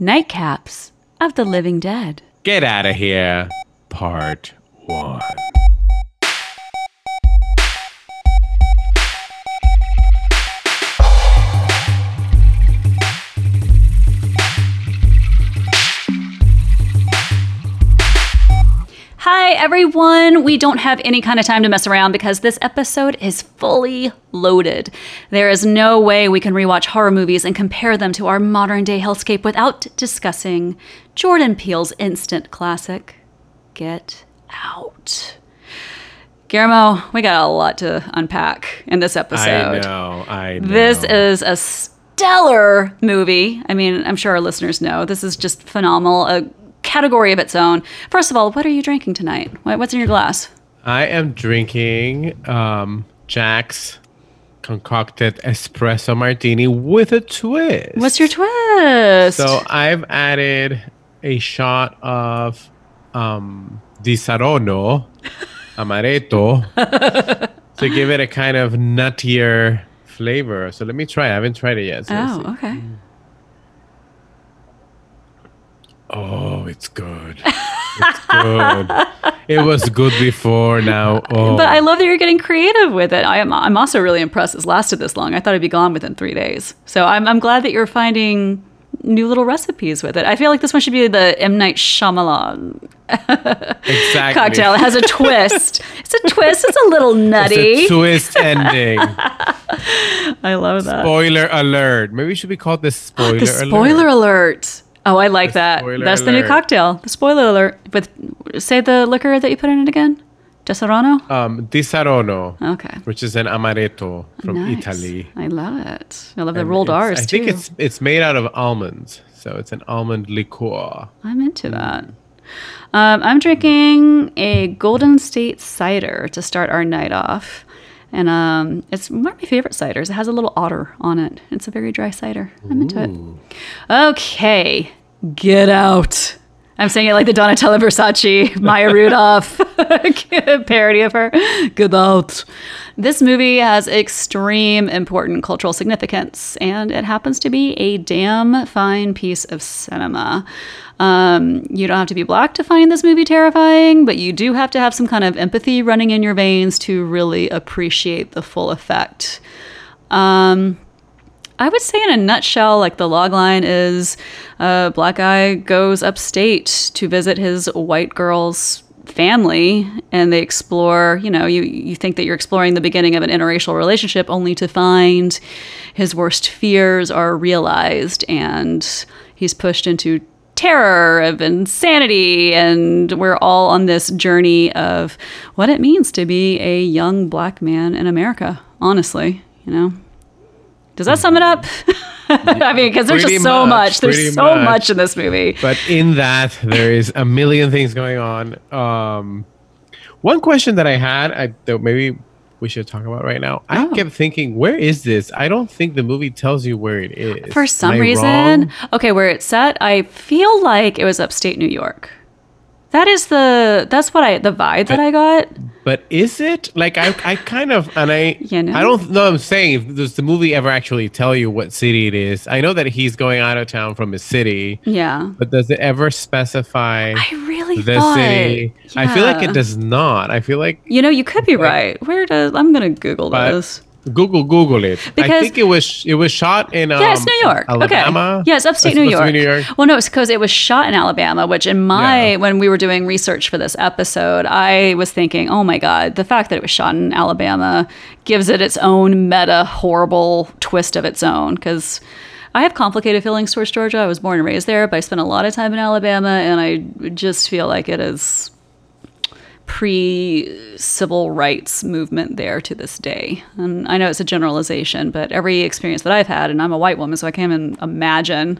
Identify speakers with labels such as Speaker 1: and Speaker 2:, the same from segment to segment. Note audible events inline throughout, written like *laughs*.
Speaker 1: Nightcaps of the Living Dead.
Speaker 2: Get out of here. Part one.
Speaker 1: Hi, everyone. We don't have any kind of time to mess around because this episode is fully loaded. There is no way we can rewatch horror movies and compare them to our modern day hellscape without discussing Jordan Peele's instant classic, Get Out. Guillermo, we got a lot to unpack in this episode.
Speaker 2: I know. I know.
Speaker 1: This is a stellar movie. I mean, I'm sure our listeners know. This is just phenomenal. A category of its own. First of all, what are you drinking tonight? What's in your glass?
Speaker 2: I am drinking um, Jack's concocted espresso martini with a twist.
Speaker 1: What's your twist?
Speaker 2: So I've added a shot of um, Di Saronno amaretto *laughs* to give it a kind of nuttier flavor. So let me try. I haven't tried it yet. So
Speaker 1: oh, okay.
Speaker 2: Oh, it's good. It's good. it was good before. Now, oh,
Speaker 1: But I love that you're getting creative with it. I am. I'm also really impressed it's lasted this long. I thought it'd be gone within three days. So I'm. I'm glad that you're finding new little recipes with it. I feel like this one should be the M Night Shyamalan *laughs*
Speaker 2: exactly.
Speaker 1: cocktail. It has a twist. it's a twist. It's a little nutty.
Speaker 2: It's a twist ending. *laughs*
Speaker 1: I love that.
Speaker 2: Spoiler alert. Maybe it should be called *gasps* the spoiler
Speaker 1: the spoiler
Speaker 2: alert.
Speaker 1: Alert. Oh, I like
Speaker 2: The
Speaker 1: that. That's the new cocktail. The spoiler alert. With say the liquor that you put in it again. Di Saronno.
Speaker 2: Um, Di
Speaker 1: Okay.
Speaker 2: which is an amaretto from
Speaker 1: Nice.
Speaker 2: Italy.
Speaker 1: I love it. I love the rolled R's
Speaker 2: I
Speaker 1: too.
Speaker 2: think it's it's made out of almonds, so it's an almond liqueur.
Speaker 1: I'm into that. Um, I'm drinking a Golden State cider to start our night off. And um, it's one of my favorite ciders. It has a little otter on it. It's a very dry cider. I'm into it. Okay, get out. I'm saying it like the Donatella Versace, *laughs* Maya Rudolph *laughs* parody of her. Get out. This movie has extreme important cultural significance, and it happens to be a damn fine piece of cinema. Um, you don't have to be black to find this movie terrifying, but you do have to have some kind of empathy running in your veins to really appreciate the full effect. Um, I would say, in a nutshell, like the log line is a black guy goes upstate to visit his white girl's family and they explore you know you you think that you're exploring the beginning of an interracial relationship only to find his worst fears are realized and he's pushed into terror of insanity and we're all on this journey of what it means to be a young black man in America honestly you know does that sum it up? *laughs* I mean, because there's just so
Speaker 2: much,
Speaker 1: much. There's so
Speaker 2: much.
Speaker 1: much in this movie.
Speaker 2: But in that, there is a million things going on. Um, one question that I had, I that maybe we should talk about right now. I
Speaker 1: Oh.
Speaker 2: kept thinking, where is this? I don't think the movie tells you where it is.
Speaker 1: For some reason,
Speaker 2: wrong?
Speaker 1: okay, where it's set, I feel like it was upstate New York. That is the that's what I the vibe that I got.
Speaker 2: But is it like I, I kind of and I *laughs*
Speaker 1: You know?
Speaker 2: I don't know. I'm saying does the movie ever actually tell you what city it is? I know that he's going out of town from his city,
Speaker 1: Yeah.
Speaker 2: but does it ever specify
Speaker 1: I really
Speaker 2: the
Speaker 1: thought.
Speaker 2: city? I feel like it does not. I feel like
Speaker 1: You know, you could be right. Where does I'm gonna Google
Speaker 2: But-
Speaker 1: this.
Speaker 2: Google Google it.
Speaker 1: Because I
Speaker 2: think it was it was shot in um,
Speaker 1: Yeah, it's New York.
Speaker 2: Alabama.
Speaker 1: Okay. Yeah, it's upstate New York.
Speaker 2: New York.
Speaker 1: Well, no, it's because it was shot in Alabama, which in my
Speaker 2: Yeah.
Speaker 1: when we were doing research for this episode, I was thinking, oh my god, the fact that it was shot in Alabama gives it its own meta horrible twist of its own because. I have complicated feelings towards Georgia. I was born and raised there, but I spent a lot of time in Alabama, and I just feel like it is pre civil rights movement there to this day. And I know it's a generalization, but every experience that I've had, and I'm a white woman, so I can't even imagine,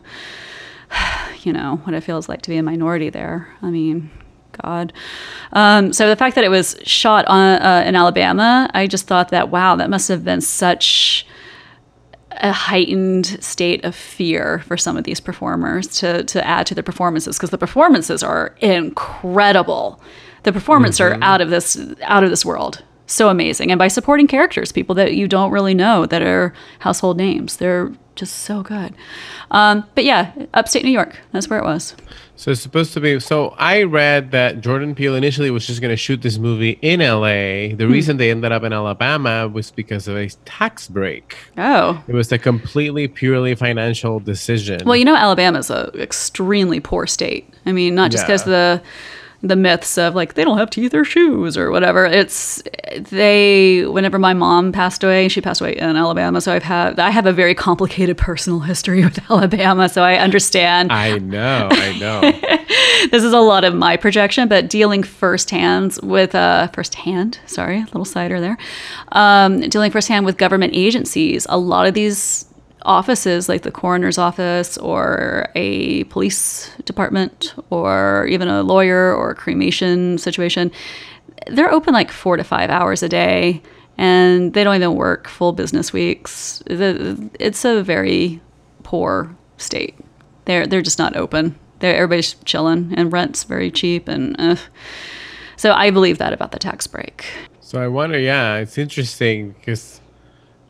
Speaker 1: *sighs* you know, what it feels like to be a minority there. I mean, God. Um, so the fact that it was shot on, uh, in Alabama, I just thought that, wow, that must have been such a heightened state of fear for some of these performers to to add to the performances because the performances are incredible. The performances are out of this out of this world. So amazing. And by supporting characters, people that you don't really know that are household names. They're just so good. Um, but yeah, upstate New York. That's where it was.
Speaker 2: So it's supposed to be. So I read that Jordan Peele initially was just going to shoot this movie in LA. The
Speaker 1: Hmm.
Speaker 2: reason they ended up in Alabama was because of a tax break.
Speaker 1: Oh.
Speaker 2: It was a completely purely financial decision.
Speaker 1: Well, you know, Alabama's a extremely poor state. I mean, not just because
Speaker 2: Yeah.
Speaker 1: the the myths of like they don't have teeth or shoes or whatever. It's they. Whenever my mom passed away, she passed away in Alabama, so I've had I have a very complicated personal history *laughs* with Alabama, so I understand.
Speaker 2: I know, I know. *laughs*
Speaker 1: this is a lot of my projection, but dealing firsthand with uh, firsthand, sorry, a little cider there, um, dealing firsthand with government agencies. A lot of these offices, like the coroner's office or a police department or even a lawyer or a cremation situation, they're open like four to five hours a day. And they don't even work full business weeks. It's a very poor state. They're they're just not open. They're, everybody's chilling, and rent's very cheap, and uh. so I believe that about the tax break.
Speaker 2: So I wonder, yeah, it's interesting because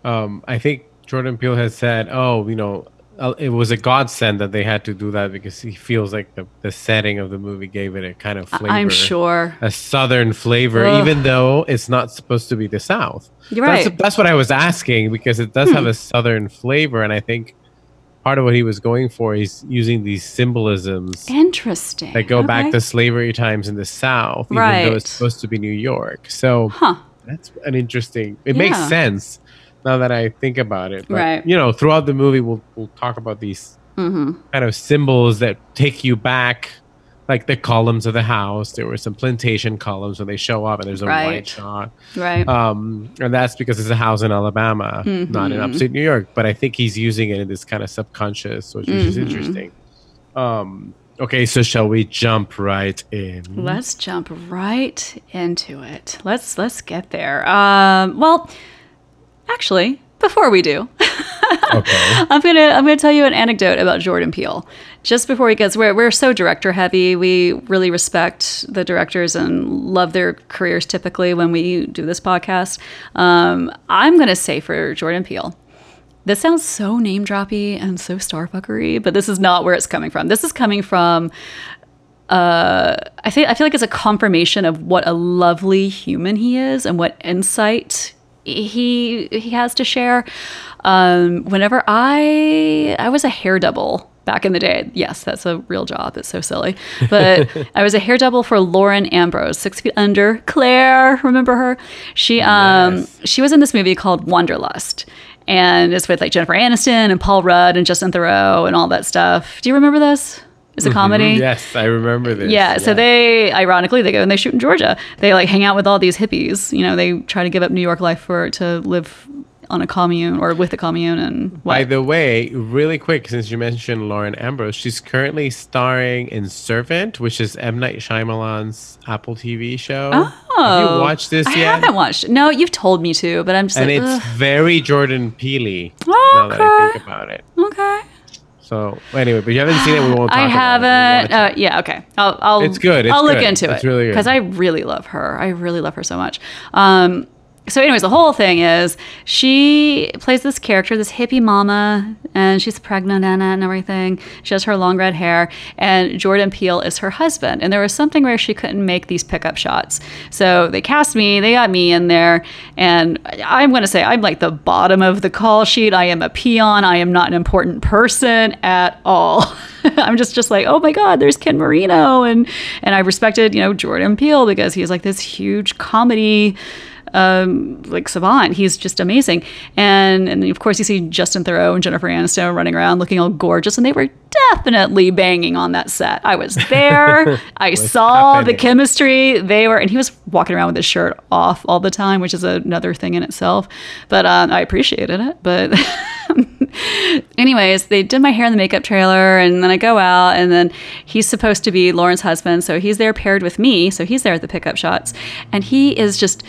Speaker 2: um, I think Jordan Peele has said, oh, you know, uh, it was a godsend that they had to do that because he feels like the, the setting of the movie gave it a kind of flavor.
Speaker 1: I'm sure.
Speaker 2: A southern flavor,
Speaker 1: Ugh.
Speaker 2: even though it's not supposed to be the South.
Speaker 1: You're
Speaker 2: That's,
Speaker 1: right. Hmm.
Speaker 2: that's what I was asking because it does have a southern flavor. And I think part of what he was going for is using these symbolisms
Speaker 1: Interesting.
Speaker 2: that go back to slavery times in the South, even though it's supposed to be New York. So
Speaker 1: Huh.
Speaker 2: that's an interesting. It makes sense now that I think about it. But,
Speaker 1: Right.
Speaker 2: You know, throughout the movie, we'll we'll talk about these
Speaker 1: Mm-hmm.
Speaker 2: kind of symbols that take you back, like the columns of the house. There were some plantation columns when they show up, and there's a
Speaker 1: Right.
Speaker 2: white shot.
Speaker 1: Right.
Speaker 2: Um, and that's because it's a house in Alabama, not in upstate New York. But I think he's using it in this kind of subconscious, which is
Speaker 1: Mhm.
Speaker 2: interesting. Um, okay, so shall we jump right in?
Speaker 1: Let's jump right into it. Let's let's get there. Um, well, actually, before we do,
Speaker 2: Okay. *laughs*
Speaker 1: I'm gonna I'm gonna tell you an anecdote about Jordan Peele. Just before he gets, we're we're so director heavy. We really respect the directors and love their careers. Typically, when we do this podcast, um, I'm gonna say for Jordan Peele. This sounds so name droppy and so starfuckery, but this is not where it's coming from. This is coming from uh, I think I feel like it's a confirmation of what a lovely human he is and what insight he he has to share. Um, whenever I I was a hair double back in the day. Yes, that's a real job. It's so silly, but *laughs* I was a hair double for Lauren Ambrose, Six Feet Under. Claire, remember her? She um
Speaker 2: Yes.
Speaker 1: she was in this movie called Wanderlust. And it's with like Jennifer Aniston and Paul Rudd and Justin Theroux and all that stuff. Do you remember this? It's a comedy.
Speaker 2: Mhm, Yes, I remember this.
Speaker 1: Yeah, so they ironically they go and they shoot in Georgia. They like hang out with all these hippies. You know, they try to give up New York life for to live on a commune or with a commune and
Speaker 2: By the way, really quick, since you mentioned Lauren Ambrose, she's currently starring in Servant, which is M Night Shyamalan's Apple TV show. Have
Speaker 1: Oh,
Speaker 2: you watched this
Speaker 1: I
Speaker 2: yet?
Speaker 1: I haven't watched. it. No, you've told me to, but I'm just
Speaker 2: and
Speaker 1: like,
Speaker 2: it's
Speaker 1: "Ugh,
Speaker 2: very Jordan Peele. Now that I
Speaker 1: Okay.
Speaker 2: think about it.
Speaker 1: okay.
Speaker 2: So anyway, but you haven't seen it. We won't. Talk
Speaker 1: I
Speaker 2: About it.
Speaker 1: I
Speaker 2: haven't.
Speaker 1: Uh, yeah, okay. I'll. I'll
Speaker 2: It's good, it's
Speaker 1: I'll look
Speaker 2: good.
Speaker 1: into
Speaker 2: It's
Speaker 1: it
Speaker 2: really good.
Speaker 1: because I really love her. I really love her so much. Um, so, anyways, the whole thing is she plays this character, this hippie mama, and she's pregnant it and everything. She has her long red hair, and Jordan Peele is her husband. And there was something where she couldn't make these pickup shots, so they cast me. They got me in there, and I'm going to say I'm like the bottom of the call sheet. I am a peon. I am not an important person at all. *laughs* I'm just just like, oh my God, there's Ken Marino, and and I respected you know Jordan Peele because he's like this huge comedy um, like savant. He's just amazing. And and of course you see Justin Theroux and Jennifer Aniston running around looking all gorgeous, and they were definitely banging on that set. I was there. *laughs* I
Speaker 2: What's
Speaker 1: saw the chemistry. They were, and he was walking around with his shirt off all the time, which is another thing in itself. But um, I appreciated it. But *laughs* anyways, they did my hair in the makeup trailer, and then I go out, and then he's supposed to be Lauren's husband, so he's there paired with me, so he's there at the pickup shots, and he is just,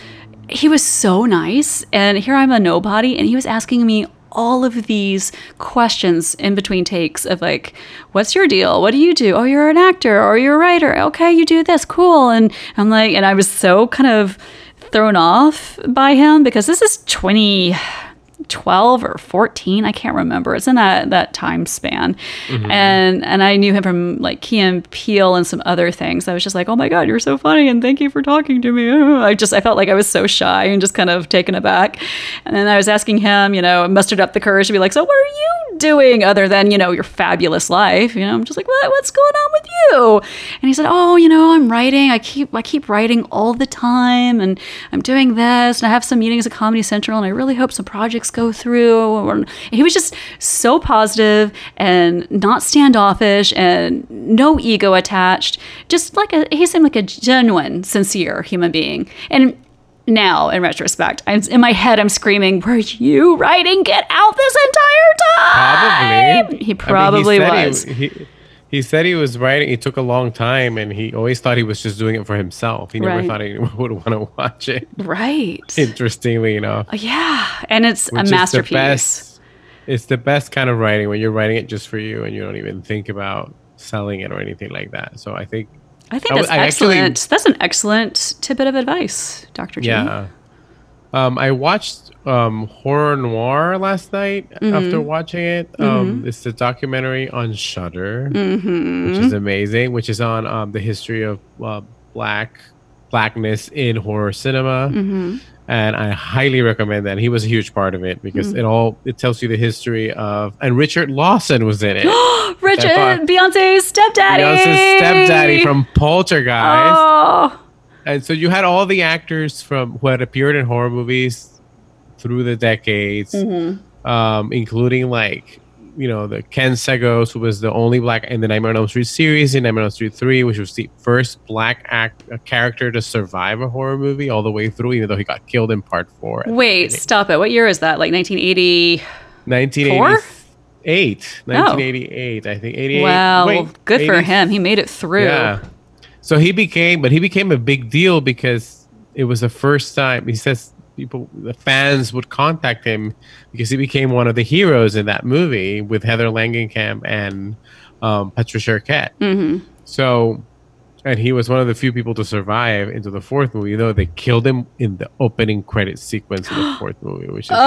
Speaker 1: he was so nice, and here I'm a nobody, and he was asking me all of these questions in between takes of like, what's your deal? What do you do? Oh, you're an actor or you're a writer. Okay, you do this. Cool. And I'm like, and I was so kind of thrown off by him because this is 20, 12 or 14 i can't remember. It's in that that time span.
Speaker 2: Mm-hmm.
Speaker 1: and and i knew him from like Key and Peele and some other things. I was just like oh my god you're so funny and thank you for talking to me. *laughs* I just i felt like i was so shy and just kind of taken aback. And then i was asking him you know mustered up the courage to be like so what are you doing other than you know your fabulous life? You know i'm just like what, what's going on with you? And he said oh you know i'm writing. I keep i keep writing all the time and i'm doing this and i have some meetings at comedy central and i really hope some projects go through he was just so positive and not standoffish and no ego attached. Just like a he seemed like a genuine sincere human being. And now in retrospect i'm in my head i'm screaming were you writing get out this entire time?
Speaker 2: Probably.
Speaker 1: he
Speaker 2: I
Speaker 1: probably
Speaker 2: mean, he
Speaker 1: was.
Speaker 2: He, he, he said he was writing. It took a long time, and he always thought he was just doing it for himself. He never
Speaker 1: Right.
Speaker 2: thought anyone *laughs* would want to watch it.
Speaker 1: right
Speaker 2: Interestingly enough,
Speaker 1: yeah and it's
Speaker 2: Which
Speaker 1: a masterpiece
Speaker 2: best- It's the best kind of writing when you're writing it just for you, and you don't even think about selling it or anything like that. So I think,
Speaker 1: i think
Speaker 2: I
Speaker 1: that's
Speaker 2: I actually-
Speaker 1: excellent that's an excellent tidbit of advice dr g
Speaker 2: yeah. Um, I watched um, Horror Noir last night
Speaker 1: Mm-hmm.
Speaker 2: after watching it. Um, It's the documentary on Shudder,
Speaker 1: Mm-hmm.
Speaker 2: which is amazing. Which is on um, the history of uh, black blackness in horror cinema,
Speaker 1: Mm-hmm.
Speaker 2: and I highly recommend that. He was a huge part of it because
Speaker 1: Mm.
Speaker 2: it all it tells you the history of and Richard Lawson was in it. *gasps*
Speaker 1: richard beyonce's stepdaddy
Speaker 2: Beyonce's stepdaddy from Poltergeist.
Speaker 1: oh
Speaker 2: And so you had all the actors from who had appeared in horror movies through the decades,
Speaker 1: Mm-hmm.
Speaker 2: um, including like you know the Ken Sagoes, who was the only black in the Nightmare on Elm Street series, in Nightmare on Elm Street three, which was the first black act a character to survive a horror movie all the way through, even though he got killed in part four.
Speaker 1: wait stop it what year is that like 1980
Speaker 2: 1988, 1988, I think 88.
Speaker 1: Wow,
Speaker 2: wait,
Speaker 1: well, good for him. He made it through.
Speaker 2: Yeah. So he became, but he became a big deal because it was the first time he says people, the fans would contact him because he became one of the heroes in that movie with Heather Langenkamp and um, Patricia Arquette.
Speaker 1: Mm-hmm.
Speaker 2: So, and he was one of the few people to survive into the fourth movie, though they killed him in the opening credit sequence of the *gasps* fourth movie, which is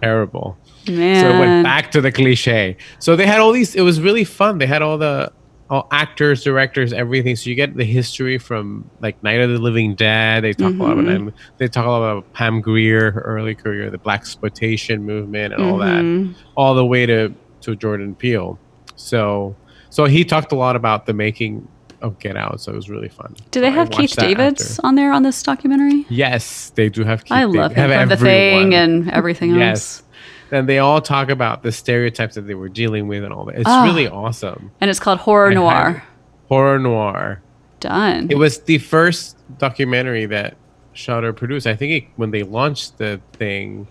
Speaker 2: terrible.
Speaker 1: man.
Speaker 2: So it went back to the cliche. So they had all these. It was really fun. They had all the all actors, directors, everything. So you get the history from like Night of the Living Dead. They talk a lot
Speaker 1: Mm-hmm.
Speaker 2: about they talk a lot about Pam Grier, her early career, the black exploitation movement, and all
Speaker 1: Mhm.
Speaker 2: that, all the way to to Jordan Peele. So so he talked a lot about the making of Get Out. So it was really fun.
Speaker 1: Do they
Speaker 2: So
Speaker 1: have Keith Davids
Speaker 2: after.
Speaker 1: on there on this documentary?
Speaker 2: Yes, they do have. Keith
Speaker 1: I
Speaker 2: David-
Speaker 1: love him
Speaker 2: have
Speaker 1: from The Thing and everything else.
Speaker 2: And they all talk about the stereotypes that they were dealing with and all that. It's
Speaker 1: Ah.
Speaker 2: really awesome.
Speaker 1: And it's called Horror Noir.
Speaker 2: Horror noir.
Speaker 1: Done.
Speaker 2: It was the first documentary that Shudder produced. I think it, when they launched the thing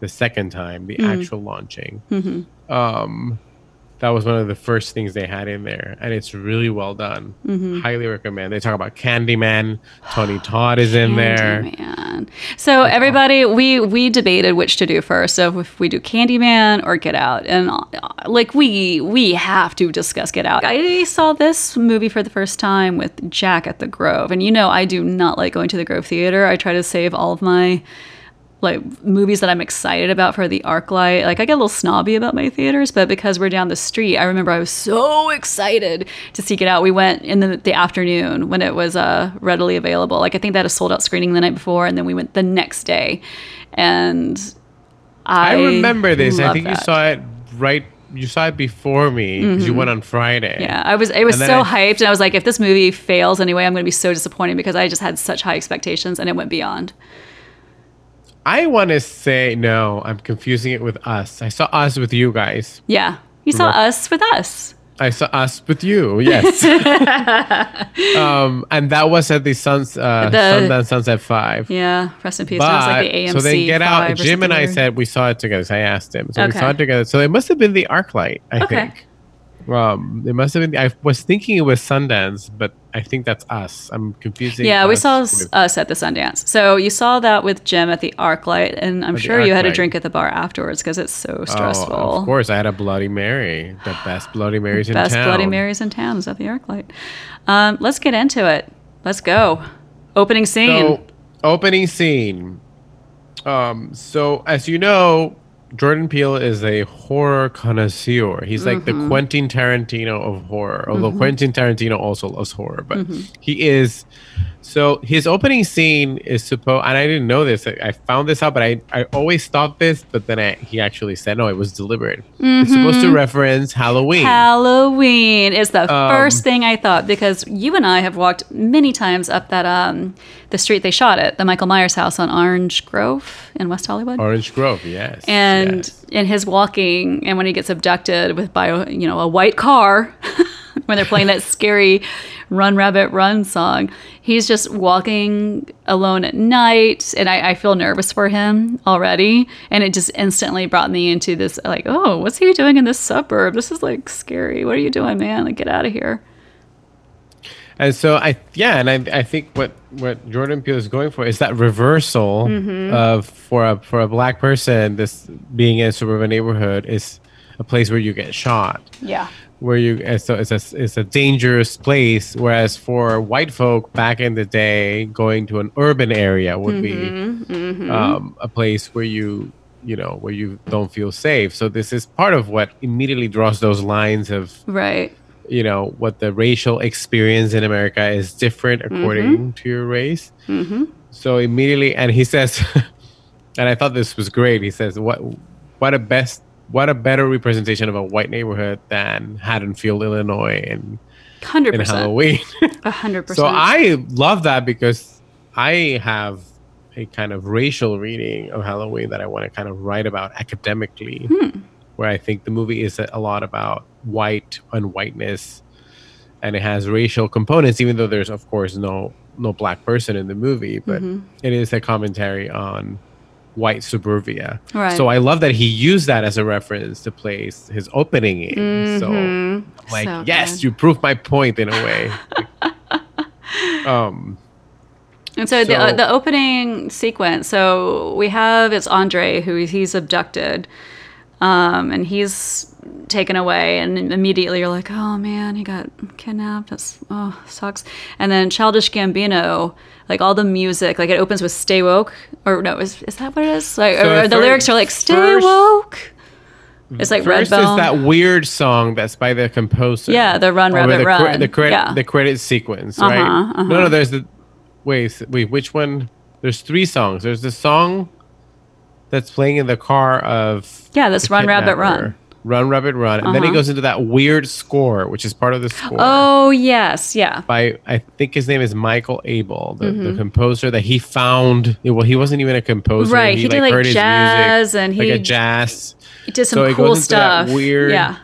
Speaker 2: the second time, the
Speaker 1: Mm.
Speaker 2: actual launching,
Speaker 1: Mhm.
Speaker 2: um, that was one of the first things they had in there, and it's really well done.
Speaker 1: Mm-hmm.
Speaker 2: Highly recommend. They talk about Candyman. Tony Todd is in there.
Speaker 1: Candyman. So everybody, we we debated which to do first. So if we do Candyman or Get Out, and uh, like we we have to discuss Get Out. I saw this movie for the first time with Jack at the Grove, and you know I do not like going to the Grove Theater. I try to save all of my like movies that I'm excited about for the ArcLight. Like I get a little snobby about my theaters, but because we're down the street, I remember I was so excited to seek it out. We went in the, the afternoon when it was uh, readily available. Like I think they had a sold out screening the night before, and then we went the next day. And I,
Speaker 2: I remember this. I think you saw it right. You saw it before me because you went on Friday.
Speaker 1: Mm-hmm. Yeah, I was. It was so
Speaker 2: I-
Speaker 1: hyped, and I was like, if this movie fails anyway, I'm going to be so disappointed because I just had such high expectations, and it went beyond.
Speaker 2: I want to say no. I'm confusing it with us. I saw us with you guys.
Speaker 1: Yeah, you saw
Speaker 2: Right.
Speaker 1: us with us.
Speaker 2: I saw us with you. Yes. *laughs* um, and that was at the Suns, uh,
Speaker 1: The-
Speaker 2: Sundance Sunset Five.
Speaker 1: Yeah, rest in peace. it was like the AMC.
Speaker 2: so then get out.
Speaker 1: 5 or
Speaker 2: Jim and I said we saw it together. So I asked him. So we saw it together. So it must have been the ArcLight. I
Speaker 1: Okay.
Speaker 2: think. Um, it must have been. I was thinking it was Sundance, but I think that's us. I'm confusing.
Speaker 1: Yeah, we saw
Speaker 2: with-
Speaker 1: us at the Sundance. So you saw that with Jim at the ArcLight, and I'm sure you had a drink at the bar afterwards because it's so stressful.
Speaker 2: Oh, of course, I had a Bloody Mary, the best Bloody Marys in
Speaker 1: Best
Speaker 2: town.
Speaker 1: Bloody Marys in town is at the ArcLight. Um, let's get into it. Let's go. Opening scene.
Speaker 2: So, opening scene. Um, so as you know, Jordan Peele is a horror connoisseur. He's like
Speaker 1: Mm-hmm.
Speaker 2: the Quentin Tarantino of horror. Although Quentin Tarantino also loves horror, but
Speaker 1: Mm-hmm.
Speaker 2: he is. So his opening scene is supposed, and I didn't know this. I, I found this out, but I, I always thought this, but then I, he actually said no, it was deliberate. It's supposed
Speaker 1: Mm-hmm.
Speaker 2: to reference Halloween.
Speaker 1: Halloween is the
Speaker 2: Um,
Speaker 1: first thing I thought because you and I have walked many times up that um the street they shot it, the Michael Myers house on Orange Grove in West Hollywood.
Speaker 2: Orange Grove, yes.
Speaker 1: and
Speaker 2: yes.
Speaker 1: in his walking and when he gets abducted with by a, you know a white car *laughs* when they're playing that scary run rabbit run song he's just walking alone at night and I, I feel nervous for him already. And it just instantly brought me into this like oh what's he doing in this suburb? This is like scary. What are you doing man? Like get out of here
Speaker 2: And so I yeah, and I I think what what Jordan Peele is going for is that reversal
Speaker 1: Mm-hmm.
Speaker 2: of for a for a black person, this being in a suburban neighborhood is a place where you get shot.
Speaker 1: yeah
Speaker 2: Where you and so it's a it's a dangerous place. Whereas for white folk back in the day, going to an urban area would
Speaker 1: Mm-hmm,
Speaker 2: be um, a place where you you know where you don't feel safe. So this is part of what immediately draws those lines of
Speaker 1: right
Speaker 2: you know what the racial experience in America is different according to your race.
Speaker 1: mm-hmm.
Speaker 2: So immediately, and he says, *laughs* and I thought this was great. He says, "What, what a best, what a better representation of a white neighborhood than Haddonfield, Illinois, and in
Speaker 1: 100%
Speaker 2: Halloween." *laughs*
Speaker 1: 100%
Speaker 2: so I love that because I have a kind of racial reading of Halloween that I want to kind of write about academically, where I think the movie is a lot about white and whiteness, and it has racial components, even though there's of course no no black person in the movie, but it is a commentary on white suburbia.
Speaker 1: Right.
Speaker 2: So I love that he used that as a reference to place his opening in. So
Speaker 1: Mhm.
Speaker 2: like
Speaker 1: So
Speaker 2: yes
Speaker 1: good.
Speaker 2: you proved my point in a way *laughs* um
Speaker 1: And so, the, uh,
Speaker 2: So-
Speaker 1: the opening sequence. So we have it's Andre who he's abducted, um, and he's taken away, and immediately you're like, oh man, he got kidnapped. That's oh sucks. And then Childish Gambino, like all the music, like it opens with "Stay Woke," or no, is is that what it is? Like,
Speaker 2: So
Speaker 1: or, the lyrics are like "Stay
Speaker 2: first-
Speaker 1: woke." It's like
Speaker 2: first
Speaker 1: Redbone.
Speaker 2: is that weird song that's by the composer
Speaker 1: Yeah, the Run, Rabbit,
Speaker 2: the, cre-
Speaker 1: Run.
Speaker 2: the credit
Speaker 1: Yeah.
Speaker 2: the credit sequence
Speaker 1: Uh-huh,
Speaker 2: right
Speaker 1: uh-huh.
Speaker 2: no no there's the wait wait which one there's three songs there's the song that's playing in the car of
Speaker 1: Yeah,
Speaker 2: that's
Speaker 1: Run, Rabbit. Run.
Speaker 2: run rabbit run and then it
Speaker 1: Uh-huh.
Speaker 2: goes into that weird score which is part of the score
Speaker 1: Oh yes, yeah.
Speaker 2: by I think his name is Michael Abel, the,
Speaker 1: Mm-hmm.
Speaker 2: the composer that he found. Well, he wasn't even a composer.
Speaker 1: Right, he did, like, jazz and
Speaker 2: like
Speaker 1: he-
Speaker 2: a jazz,
Speaker 1: He did some
Speaker 2: So
Speaker 1: cool
Speaker 2: goes into that
Speaker 1: stuff.
Speaker 2: weird-
Speaker 1: yeah.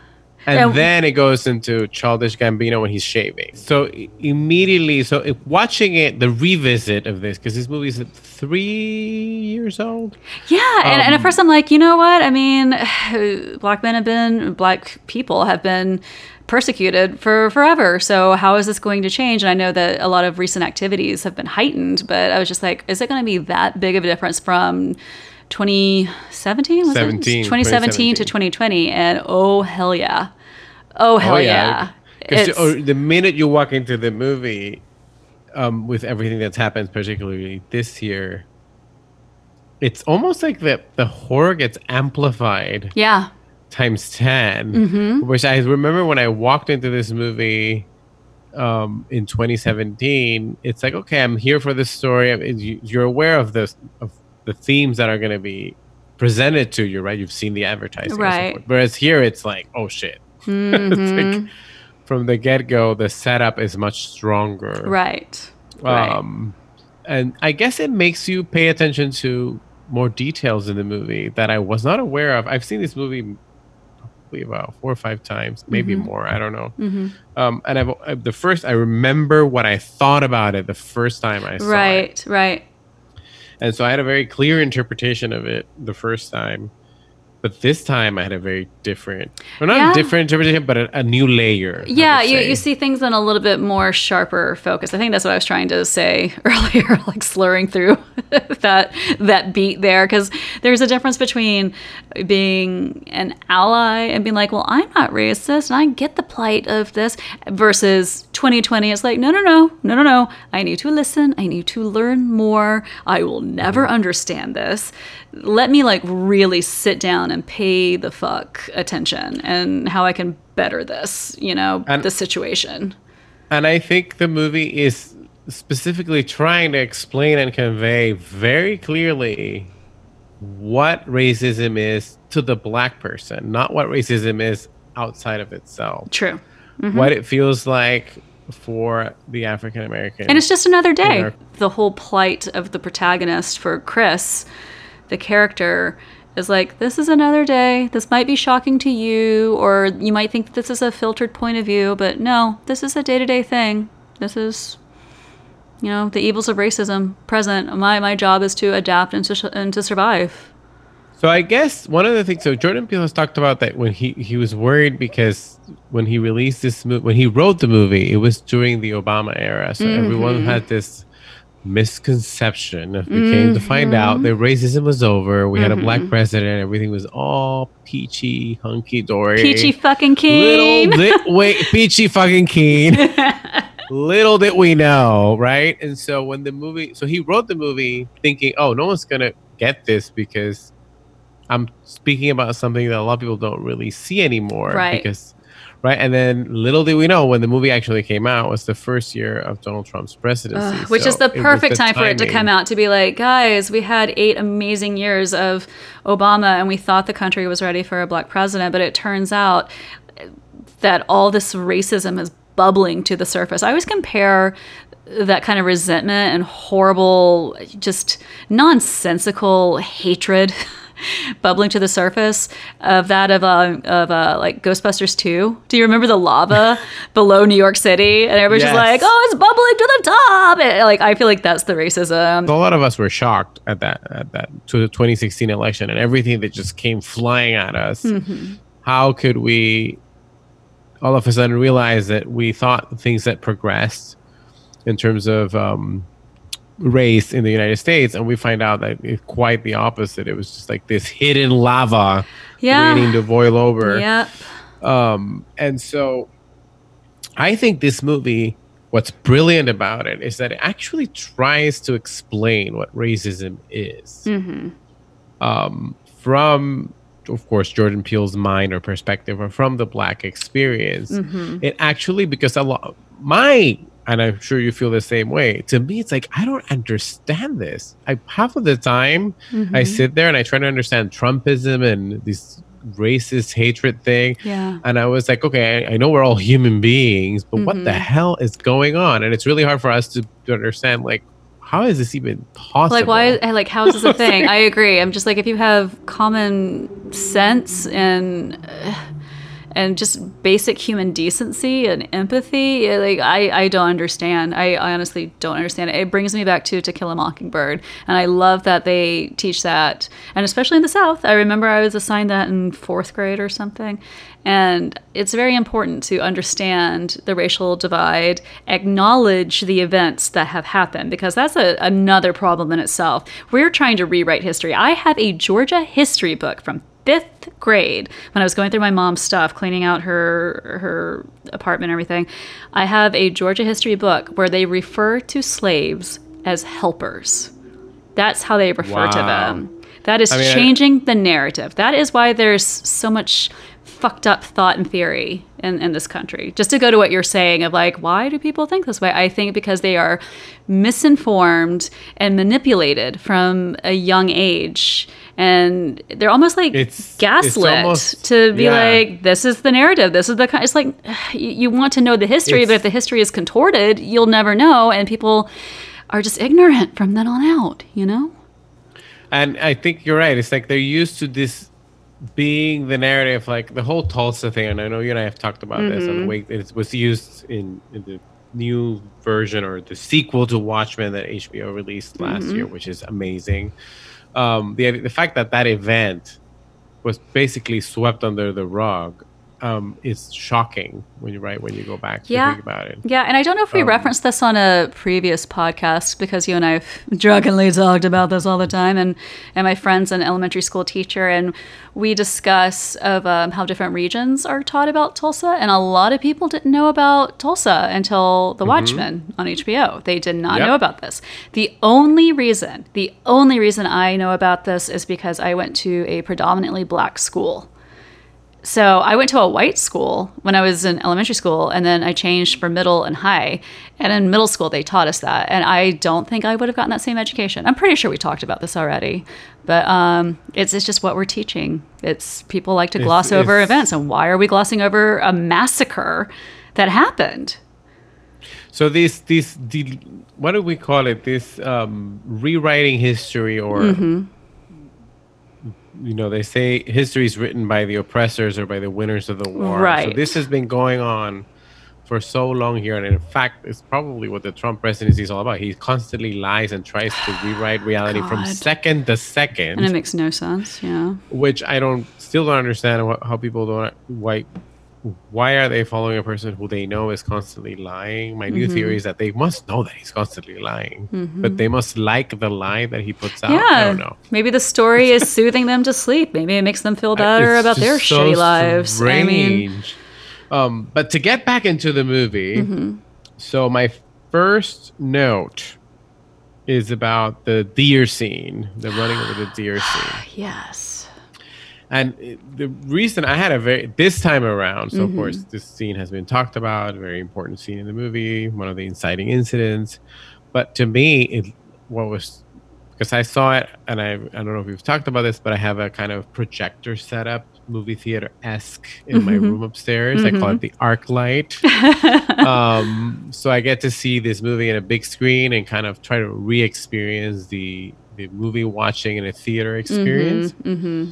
Speaker 2: And then it goes into Childish Gambino when he's shaving. So immediately, so if watching it, the revisit of this because this movie is three years old.
Speaker 1: Yeah, and, and at
Speaker 2: Um,
Speaker 1: first I'm like, you know what? I mean, *sighs* black men have been, black people have been persecuted for forever. So how is this going to change? And I know that a lot of recent activities have been heightened, but I was just like, is it going to be that big of a difference from 2017? Was
Speaker 2: 17,
Speaker 1: it? 2017 to 2020? And oh hell yeah, oh hell yeah.
Speaker 2: Because
Speaker 1: It's-
Speaker 2: oh, the minute you walk into the movie, um, with everything that's happened, particularly this year, it's almost like the the horror gets amplified
Speaker 1: yeah,
Speaker 2: times 10
Speaker 1: Mm-hmm.
Speaker 2: Which I remember when I walked into this movie um, in 2017. It's like okay, I'm here for this story. You- You're aware of this of the themes that are going to be presented to you, right? You've seen the advertising, and so
Speaker 1: Right.
Speaker 2: Whereas here, it's like oh shit. *laughs* it's like from the get go, the setup is much stronger.
Speaker 1: right, right.
Speaker 2: Um, and I guess it makes you pay attention to more details in the movie that I was not aware of. I've seen this movie probably about four or five times, maybe
Speaker 1: Mm-hmm.
Speaker 2: more. I don't know. Um, and I've, i the first, I remember what I thought about it the first time I saw it.
Speaker 1: right, right.
Speaker 2: And so I had a very clear interpretation of it the first time. But this time I had a very different, well, not
Speaker 1: Yeah.
Speaker 2: a different interpretation, but a, a new layer.
Speaker 1: Yeah, you, you see things in a little bit more sharper focus. I think that's what I was trying to say *laughs* earlier, like slurring through *laughs* that that beat there, because there's a difference between being an ally and being like, well, I'm not racist and I get the plight of this, versus 2020. It's like, no, no, no, no, no, no. I need to listen. I need to learn more. I will never mm-hmm. understand this. Let me like really sit down and pay the fuck attention and how I can better this, you know,
Speaker 2: And-
Speaker 1: the situation.
Speaker 2: And I think the movie is specifically trying to explain and convey very clearly what racism is to the black person, not what racism is outside of itself.
Speaker 1: True. Mm-hmm.
Speaker 2: What it feels like for the African American.
Speaker 1: And it's just another day.
Speaker 2: our-
Speaker 1: The whole plight of the protagonist for Chris, the character, is like, this is another day. This might be shocking to you, or you might think this is a filtered point of view, but no, this is a day to day thing. This is, you know, the evils of racism present. My, my job is to adapt and to, and to survive.
Speaker 2: So I guess one of the things. So Jordan Peele has talked about that when he he was worried because when he released this movie, when he wrote the movie, it was during the Obama era. So everyone mm-hmm. had this misconception. If we came to find mm-hmm. out that racism was over, we had a black mm-hmm. president, everything was all peachy, hunky dory,
Speaker 1: Peachy fucking keen.
Speaker 2: Little did wait, *laughs* peachy fucking keen. *laughs* Little did we know, right? And so when the movie, so he wrote the movie thinking, oh, no one's gonna get this because I'm speaking about something that a lot of people don't really see anymore.
Speaker 1: Right.
Speaker 2: Because, right. And then little did we know when the movie actually came out was the first year of Donald Trump's presidency.
Speaker 1: Ugh, which is the perfect
Speaker 2: the
Speaker 1: time for it to come out to be like, guys, we had eight amazing years of Obama and we thought the country was ready for a black president, but it turns out that all this racism is bubbling to the surface. I always compare that kind of resentment and horrible, just nonsensical hatred *laughs* *laughs* bubbling to the surface of that of uh, of uh, like Ghostbusters 2. Do you remember the lava *laughs* below New York City? And everybody's just like, oh, it's bubbling to the top. And, like I feel like that's the racism.
Speaker 2: a lot of us were shocked at that at that to the 2016 election and everything that just came flying at us.
Speaker 1: Mm-hmm.
Speaker 2: How could we all of a sudden realize that we thought things that progressed in terms of um, race in the United States, and we find out that it's quite the opposite. It was just like this hidden lava
Speaker 1: Yeah.
Speaker 2: waiting to boil over.
Speaker 1: Yep.
Speaker 2: Um, and so I think this movie, what's brilliant about it is that it actually tries to explain what racism is. Um, from, of course, Jordan Peele's mind or perspective, or from the black experience. It actually, because a lot, my, and I'm sure you feel the same way, to me, it's like, I don't understand this. I, half of the time, I mm-hmm. sit there and I try to understand Trumpism and this racist hatred thing.
Speaker 1: Yeah.
Speaker 2: And I was like, okay, I, I know we're all human beings, but what the mm-hmm. hell is going on? And it's really hard for us to, to understand, like, how is this even possible?
Speaker 1: Like why eh, like how is this a thing? *laughs* I agree. I'm just like if you have common sense and uh, and just basic human decency and empathy, like I, I don't understand. I, I honestly don't understand it. It brings me back to To Kill a Mockingbird, and I love that they teach that, and especially in the South. I remember I was assigned that in fourth grade or something, and it's very important to understand the racial divide, acknowledge the events that have happened, because that's a, another problem in itself. We're trying to rewrite history. I have a Georgia history book from fifth grade when I was going through my mom's stuff, cleaning out her her apartment and everything. I have a Georgia history book where they refer to slaves as helpers. That's how they refer to them. That is
Speaker 2: I mean, I-
Speaker 1: changing the narrative. That is why there's so much fucked up thought and theory in, in this country. Just to go to what you're saying of like, why do people think this way? I think because they are misinformed and manipulated from a young age. And they're almost like
Speaker 2: It's- it's
Speaker 1: gaslit
Speaker 2: almost-
Speaker 1: to be
Speaker 2: yeah.
Speaker 1: like, this is the narrative. This is the kind. It's like *sighs* you, you want to know the history, but if the history is contorted, you'll never know. And people are just ignorant from then on out, you know?
Speaker 2: And I think you're right. It's like they're used to this being the narrative, like the whole Tulsa thing. And I know you and I have talked about this and mm-hmm. the way it was used in, in the new version or the sequel to Watchmen that HBO released last mm-hmm. year, which is amazing. Um, the the fact that that event was basically swept under the rug um, is shocking when you right when you go back to
Speaker 1: Yeah.
Speaker 2: think about it.
Speaker 1: Yeah, and I don't know if we
Speaker 2: Um,
Speaker 1: referenced this on a previous podcast because you and I have drunkenly talked about this all the time, and and my friend's an elementary school teacher, and we discuss of um, how different regions are taught about Tulsa, and a lot of people didn't know about Tulsa until The Watchmen on HBO. They did not
Speaker 2: Yep.
Speaker 1: know about this. The only reason, the only reason I know about this is because I went to a predominantly black school. So I went to a white school when I was in elementary school, and then I changed for middle and high. And in middle school, they taught us that, and I don't think I would have gotten that same education. I'm pretty sure we talked about this already, but um, it's it's just what we're teaching. It's people like to gloss over
Speaker 2: it's-
Speaker 1: events, and why are we glossing over a massacre that happened?
Speaker 2: So this this the what do we call it? This um, rewriting history, or
Speaker 1: Mm-hmm.
Speaker 2: You know, they say history is written by the oppressors or by the winners of the war. So
Speaker 1: Right.
Speaker 2: this has been going on for so long here, and in fact, it's probably what the Trump presidency is all about. He constantly lies and tries to rewrite reality from second to second.
Speaker 1: And it makes no sense. Yeah.
Speaker 2: which I don't still don't understand how people don't why why are they following a person who they know is constantly lying? My
Speaker 1: Mm-hmm.
Speaker 2: new theory is that they must know that he's constantly lying, but they must like the lie that he puts out.
Speaker 1: Yeah.
Speaker 2: I don't know.
Speaker 1: Maybe the story is *laughs* soothing them to sleep. Maybe it makes them feel better
Speaker 2: It's
Speaker 1: about their
Speaker 2: so
Speaker 1: shitty lives. I mean,
Speaker 2: um, but to get back into the movie,
Speaker 1: Mm-hmm.
Speaker 2: so my first note is about the deer scene, the running over the deer *sighs* scene.
Speaker 1: yes.
Speaker 2: And it- the reason I had a very this time around, so
Speaker 1: Mm-hmm.
Speaker 2: of course this scene has been talked about, very important scene in the movie, one of the inciting incidents. But to me, it what was because I saw it, and I I don't know if we've talked about this, but I have a kind of projector setup, movie theater esque in my
Speaker 1: Mm-hmm.
Speaker 2: room upstairs. I call it the arc light. *laughs* um, so I get to see this movie in a big screen and kind of try to re-experience the the movie watching in a theater experience.
Speaker 1: hmm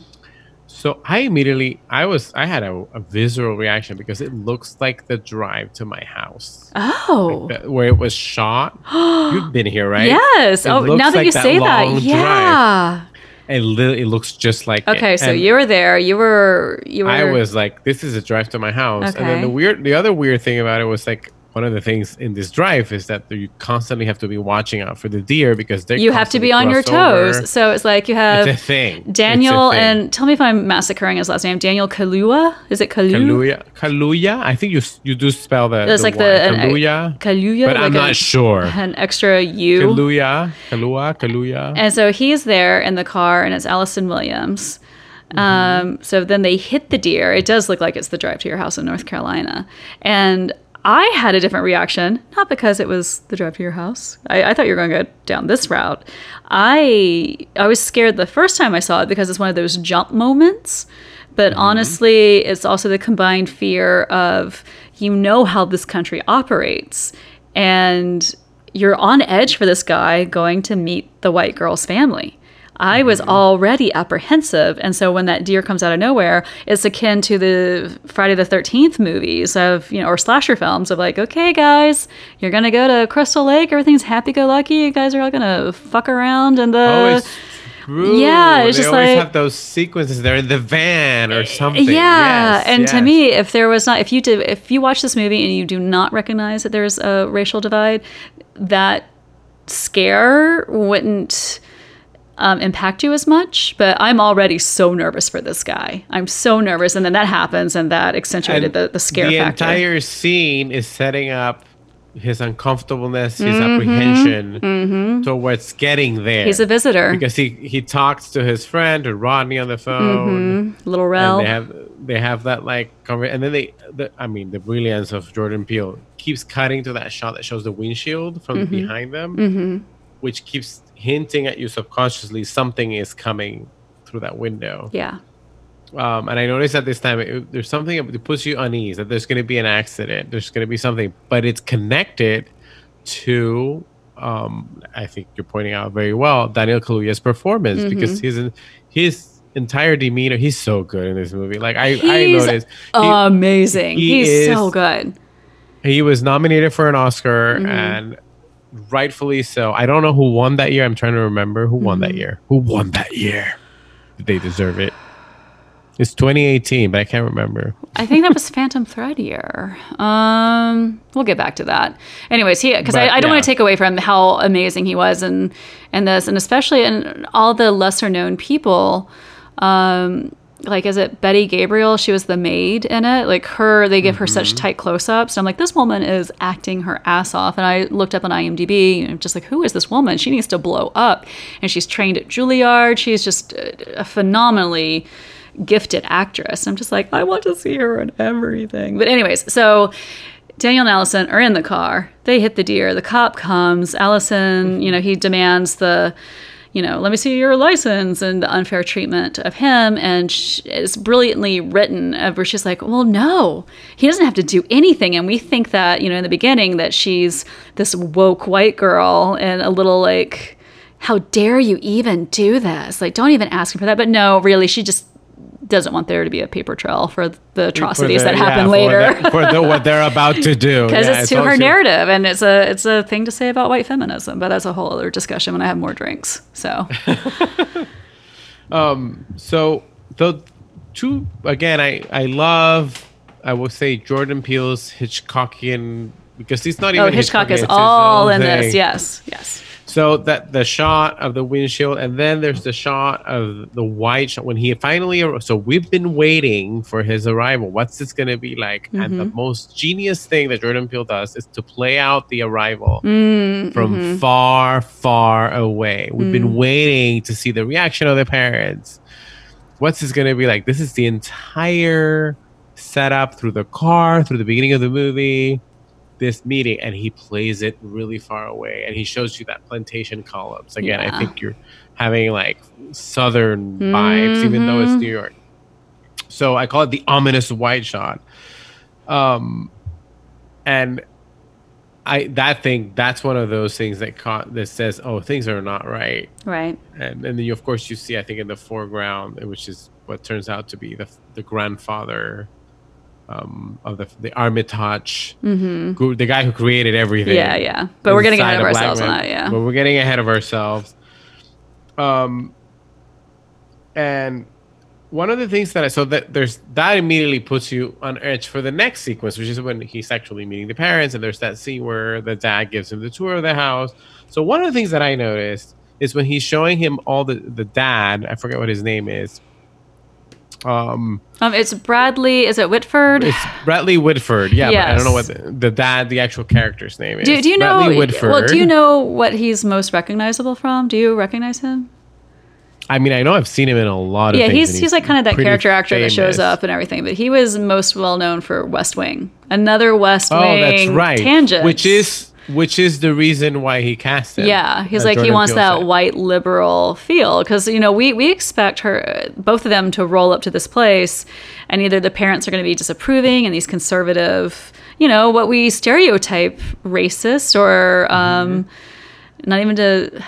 Speaker 2: So I immediately, I was, I had a, a visceral reaction because it looks like the drive to my house,
Speaker 1: Oh.
Speaker 2: That- where it was shot. *gasps* You've been here, right?
Speaker 1: Yes.
Speaker 2: It
Speaker 1: oh,
Speaker 2: looks
Speaker 1: now that
Speaker 2: like
Speaker 1: you
Speaker 2: that
Speaker 1: say that,
Speaker 2: drive.
Speaker 1: yeah.
Speaker 2: It, li- it looks just like it.
Speaker 1: Okay, so
Speaker 2: And
Speaker 1: you were there. You were. You were.
Speaker 2: I was like, this is a drive to my house. And then
Speaker 1: Okay.
Speaker 2: the weird, the other weird thing about it was like, one of the things in this drive is that you constantly have to be watching out for the deer because they
Speaker 1: You have to be on your toes. So it's like you have
Speaker 2: It's a thing. It's a
Speaker 1: Daniel
Speaker 2: thing.
Speaker 1: and tell me if I'm massacring his last name. Daniel Kalua. Is it Kalu?
Speaker 2: Kaluuya. Kaluuya. I think you you do spell the.
Speaker 1: It's
Speaker 2: the
Speaker 1: like
Speaker 2: Y.
Speaker 1: the an-
Speaker 2: Kaluuya.
Speaker 1: Kaluuya.
Speaker 2: but I'm
Speaker 1: like
Speaker 2: not
Speaker 1: a-
Speaker 2: sure.
Speaker 1: An extra U.
Speaker 2: Kaluuya. Kalua. Kaluuya.
Speaker 1: And so he's there in the car, and it's Allison Williams.
Speaker 2: Mm-hmm.
Speaker 1: Um, so then they hit the deer. It does look like it's the drive to your house in North Carolina. And I had a different reaction, not because it was the drive to your house. I, I thought you were going to go down this route. I I was scared the first time I saw it because it's one of those jump moments. But mm-hmm. honestly, it's also the combined fear of you know how this country operates, and you're on edge for this guy going to meet the white girl's family. I was mm-hmm. already apprehensive. And so when that deer comes out of nowhere, it's akin to the Friday the 13th movies of, you know, or slasher films of like, okay, guys, you're going to go to Crystal Lake. Everything's happy go lucky. You guys are all going to fuck around in the.
Speaker 2: oh, it's
Speaker 1: yeah, it's
Speaker 2: they
Speaker 1: just
Speaker 2: always
Speaker 1: like-
Speaker 2: have those sequences. They're in the van or eh, something.
Speaker 1: Yeah,
Speaker 2: Yes,
Speaker 1: and to me, if there was not, if you did, if you watch this movie and you do not recognize that there's a racial divide, that scare wouldn't um, impact you as much. But I'm already so nervous for this guy. I'm so nervous, and then that happens, and that accentuated
Speaker 2: And
Speaker 1: the, the scare
Speaker 2: the
Speaker 1: factor.
Speaker 2: The entire scene is setting up his uncomfortableness, his
Speaker 1: Mm-hmm,
Speaker 2: apprehension towards getting there.
Speaker 1: He's a visitor,
Speaker 2: because he he talks to his friend to Rodney on the phone.
Speaker 1: little
Speaker 2: and
Speaker 1: Rel.
Speaker 2: they have they have that like and then they the, i mean the brilliance of jordan peele keeps cutting to that shot that shows the windshield from
Speaker 1: Mm-hmm.
Speaker 2: behind them which keeps hinting at you subconsciously something is coming through that window
Speaker 1: yeah,
Speaker 2: um, and i noticed at this time it, there's something that puts you unease that there's going to be an accident there's going to be something but it's connected to um, i think you're pointing out very well daniel kaluuya's performance because
Speaker 1: Mm-hmm.
Speaker 2: his his entire demeanor he's so good in this movie like i i
Speaker 1: He's
Speaker 2: noticed
Speaker 1: amazing.
Speaker 2: he
Speaker 1: He's so good.
Speaker 2: he, he was nominated for an oscar
Speaker 1: Mm-hmm.
Speaker 2: and rightfully so i don't know who won that year i'm trying to remember who won
Speaker 1: Mm-hmm.
Speaker 2: that year who won that year did they deserve it It's 2018, but I can't remember.
Speaker 1: I think that was Phantom Thread year. Um, we'll get back to that. Anyways, he because I, I don't
Speaker 2: yeah.
Speaker 1: want to take away from how amazing he was and and this and especially in all the lesser known people. Um, like is it Betty Gabriel? She was the maid in it. Like her, they give her
Speaker 2: Mm-hmm.
Speaker 1: such tight close ups. And I'm like, this woman is acting her ass off. And I looked up on IMDb and I'm just like, who is this woman? She needs to blow up. And she's trained at Juilliard. She's just a a phenomenally gifted actress. I'm just like, I want to see her in everything. But anyways, so Daniel and Allison are in the car. They hit the deer. The cop comes. Allison, you know, he demands the, you know, let me see your license and the unfair treatment of him. And sh- it's brilliantly written uh, where she's like, well, no, he doesn't have to do anything. And we think that, you know, in the beginning that she's this woke white girl and a little like, how dare you even do this? Like, don't even ask him for that. But no, really, she just doesn't want there to be a paper trail for the atrocities
Speaker 2: For
Speaker 1: that happen
Speaker 2: yeah,
Speaker 1: later.
Speaker 2: For, the, for the, what they're about to do. *laughs*
Speaker 1: because
Speaker 2: Yeah,
Speaker 1: it's to her narrative and it's a it's a thing to say about white feminism but that's a whole other discussion when i have more drinks so *laughs* um,
Speaker 2: So the two again, I I love. I will say Jordan Peele's Hitchcockian because he's not oh, even
Speaker 1: oh hitchcock is all in this yes yes
Speaker 2: So that the shot of the windshield, and then there's the shot of the white shot when he finally. So we've been waiting for his arrival. What's this going to be like? And the mm-hmm. most genius thing that Jordan Peele does is to play out the arrival mm, mm-hmm. from far, far away. We've been mm. waiting to see the reaction of the parents. What's this going to be like? This is the entire setup through the car, through the beginning of the movie this meeting and he plays it really far away and he shows you that plantation columns. Again
Speaker 1: Yeah.
Speaker 2: i think you're having like southern vibes even though it's new york. So i call it the ominous white shot. Um and i that thing that's one of those things that caught that says oh things are not right.
Speaker 1: Right.
Speaker 2: And, and then you, of course you see i think in the foreground which is what turns out to be the, the grandfather um, of the, the armitage who, the guy who created everything
Speaker 1: yeah yeah but we're getting ahead of
Speaker 2: black
Speaker 1: ourselves on that yeah
Speaker 2: but we're getting ahead of ourselves um and one of the things that I so that there's that immediately puts you on edge for the next sequence, which is when he's actually meeting the parents, and there's that scene where the dad gives him the tour of the house. So one of the things that I noticed is when he's showing him all the the dad, I forget what his name is. Um,
Speaker 1: um it's bradley is it whitford
Speaker 2: it's Bradley Whitford. Yeah, but I don't know what the, the dad, the actual character's name is.
Speaker 1: do, do you know
Speaker 2: Bradley Whitford?
Speaker 1: well do you know what he's most recognizable from do you recognize him
Speaker 2: I mean, I know I've seen him in a lot of
Speaker 1: yeah
Speaker 2: things.
Speaker 1: he's
Speaker 2: and
Speaker 1: he's like kind of that character actor that shows up and everything but he was most well known for west wing another west
Speaker 2: Oh,
Speaker 1: wing
Speaker 2: that's right.
Speaker 1: tangent
Speaker 2: Which is which is the reason why he cast him.
Speaker 1: Yeah, he's like he wants that
Speaker 2: said.
Speaker 1: white liberal feel because you know we we expect her both of them to roll up to this place, and either the parents are going to be disapproving and these conservative, you know, what we stereotype racist or um, not even to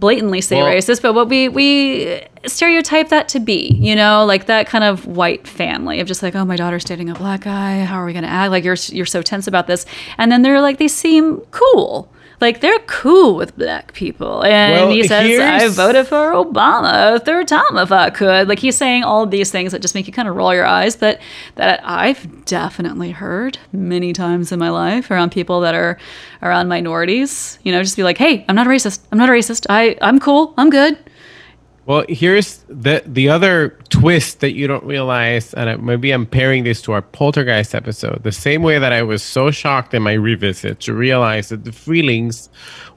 Speaker 1: blatantly say
Speaker 2: Well-
Speaker 1: racist, but what we we stereotype that to be, you know, like that kind of white family of just like, oh, my daughter's dating a black guy. How are we gonna act? Like you're you're so tense about this, and then they're like they seem cool. Like they're cool with black people, and
Speaker 2: Well,
Speaker 1: he says, "I voted for Obama a third time if I could." Like he's saying all these things that just make you kind of roll your eyes, but that I've definitely heard many times in my life around people that are around minorities. You know, just be like, "Hey, I'm not a racist. I'm not a racist. I I'm cool. I'm good."
Speaker 2: Well, here's the the other twist that you don't realize, and I, maybe I'm pairing this to our poltergeist episode. The same way that I was so shocked in my revisit to realize that the Freelings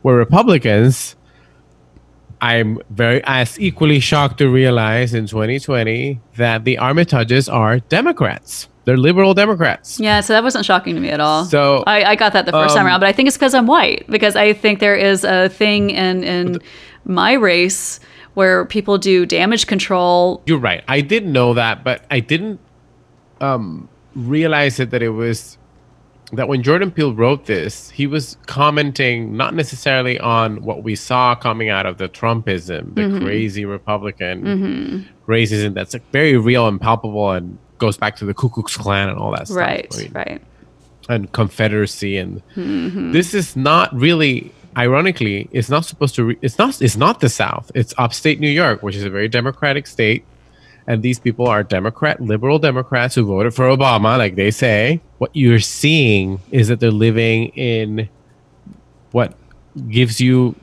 Speaker 2: were Republicans, I'm very as equally shocked to realize in 2020 that the Armitages are Democrats. They're liberal Democrats.
Speaker 1: Yeah, so that wasn't shocking to me at all.
Speaker 2: So,
Speaker 1: I, I got that the first time
Speaker 2: um,
Speaker 1: around, but I think it's because I'm white. Because I think there is a thing in in my race where people do damage control.
Speaker 2: You're right. I didn't know that, but I didn't um, realize it that it was that when Jordan Peele wrote this, he was commenting not necessarily on what we saw coming out of the Trumpism, the
Speaker 1: Mm-hmm.
Speaker 2: crazy Republican racism that's like very real and palpable and goes back to the Ku Klux Klan and all that stuff.
Speaker 1: Right,
Speaker 2: I mean,
Speaker 1: right.
Speaker 2: and Confederacy and
Speaker 1: Mm-hmm.
Speaker 2: this is not really ironically it's not supposed to re- it's not it's not the South. It's upstate New York which is a very democratic state. And these people are Democrat, liberal Democrats who voted for Obama, like they say. What you're seeing is that they're living in what gives you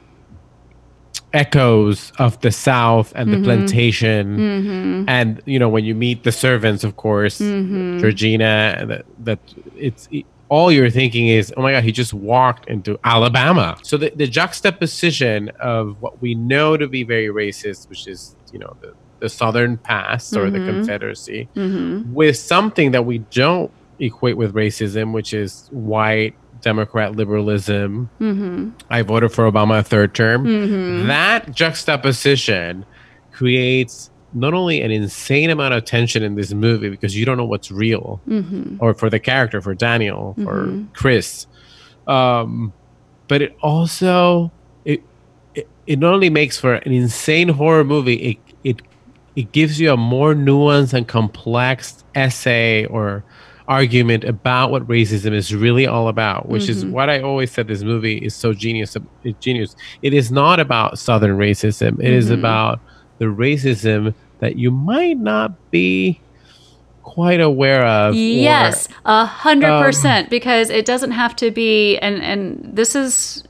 Speaker 2: echoes of the South and the mm-hmm. plantation, mm-hmm. and you know when you meet the servants, of course, mm-hmm. Georgina, that that it's. It, all you're thinking is, oh my God, he just walked into Alabama. So the, the juxtaposition of what we know to be very racist, which is, you know, the, the Southern past or the mm-hmm. Confederacy, mm-hmm. with something that we don't equate with racism, which is white Democrat liberalism. Mm-hmm. I voted for Obama a third term. That juxtaposition creates not only an insane amount of tension in this movie because you don't know what's real, mm-hmm. or for the character, for Daniel, for mm-hmm. Chris, um, but it also it, it it not only makes for an insane horror movie. It it it gives you a more nuanced and complex essay or argument about what racism is really all about, which is mm-hmm. what I always said this movie is so genius. It's genius. It is not about Southern racism. It is about the racism that you might not be quite aware of.
Speaker 1: Yes, a hundred
Speaker 2: Um,
Speaker 1: percent. Because it doesn't have to be, and and this is,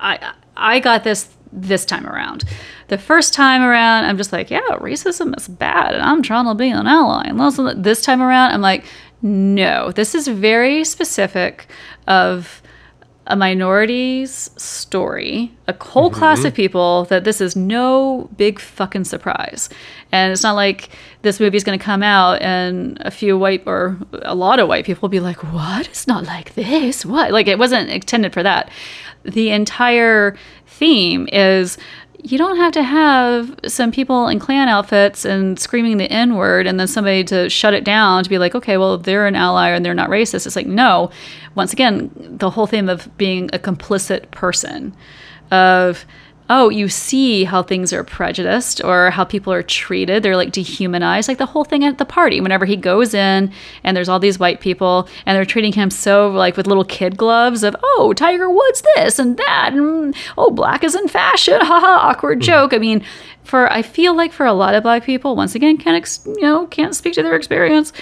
Speaker 1: I I got this this time around. The first time around, I'm just like, yeah, racism is bad, and I'm trying to be an ally. And also this time around, I'm like, no, this is very specific of a minority's story, a whole class of mm-hmm. people that this is no big fucking surprise. And it's not like this movie's going to come out and a few white or a lot of white people will be like, what? It's not like this. What? Like it wasn't intended for that. The entire theme is you don't have to have some people in Klan outfits and screaming the N word and then somebody to shut it down to be like, okay, well, they're an ally and they're not racist. It's like, no. Once again, the whole theme of being a complicit person, of, oh, you see how things are prejudiced or how people are treated. They're like dehumanized. Like the whole thing at the party, whenever he goes in and there's all these white people and they're treating him so like with little kid gloves of, oh, Tiger Woods this and that. And mm, oh, black is in fashion. *laughs* Haha, awkward mm-hmm. joke. I mean, for, I feel like for a lot of black people, once again, can't, ex- you know, can't speak to their experience.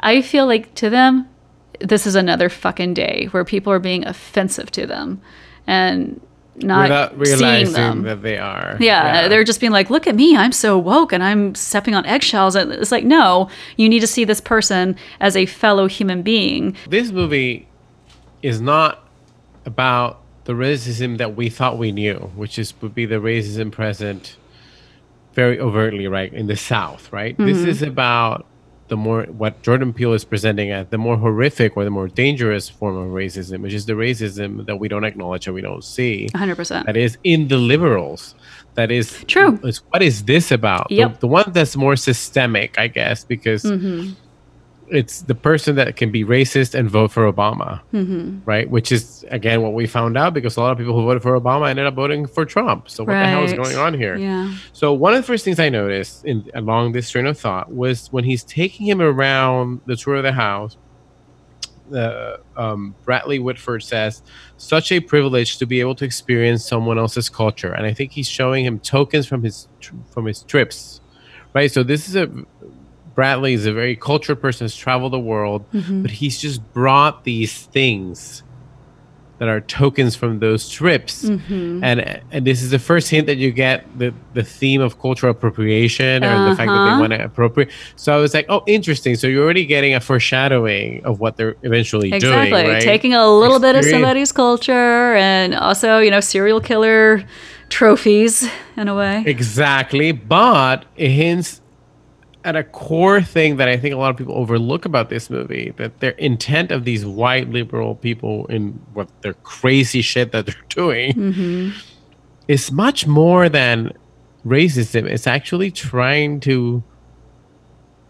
Speaker 1: I feel like to them, this is another fucking day where people are being offensive to them and not
Speaker 2: without
Speaker 1: seeing
Speaker 2: realizing
Speaker 1: them.
Speaker 2: that they are.
Speaker 1: Yeah, they're just being like, look at me, I'm so woke and I'm stepping on eggshells. And it's like, no, you need to see this person as a fellow human being.
Speaker 2: this movie is not about the racism that we thought we knew, which is would be the racism present very overtly, right, in the South, right? This mm-hmm. is about the more what Jordan Peele is presenting as the more horrific or the more dangerous form of racism, which is the racism that we don't acknowledge and we don't see.
Speaker 1: 100%.
Speaker 2: That is in the liberals. That is
Speaker 1: True.
Speaker 2: Is what is this about?
Speaker 1: Yep.
Speaker 2: The, one that's more systemic, I guess, because it's the person that can be racist and vote for Obama, right? Which is again what we found out because a lot of people who voted for Obama ended up voting for Trump. So what the hell is going on here?
Speaker 1: Yeah.
Speaker 2: So one of the first things I noticed in along this train of thought was when he's taking him around the tour of the house. The um, Bradley Whitford says, "Such a privilege to be able to experience someone else's culture," and I think he's showing him tokens from his tr- from his trips, right? So this is a Bradley is a very cultured person, has traveled the world, but he's just brought these things that are tokens from those trips. And and this is the first hint that you get the, the theme of cultural appropriation or the fact that
Speaker 1: Uh-huh.
Speaker 2: they want to appropriate. So I was like, oh, interesting. So you're already getting a foreshadowing of what they're eventually
Speaker 1: Exactly.
Speaker 2: doing, right?
Speaker 1: Taking a little bit of somebody's culture and also, you know, serial killer trophies in a way.
Speaker 2: Exactly, but it hints at a core thing that I think a lot of people overlook about this movie that their intent of these white liberal people in what their crazy shit that they're *laughs* doing mm-hmm. is much more than racism. It's actually trying to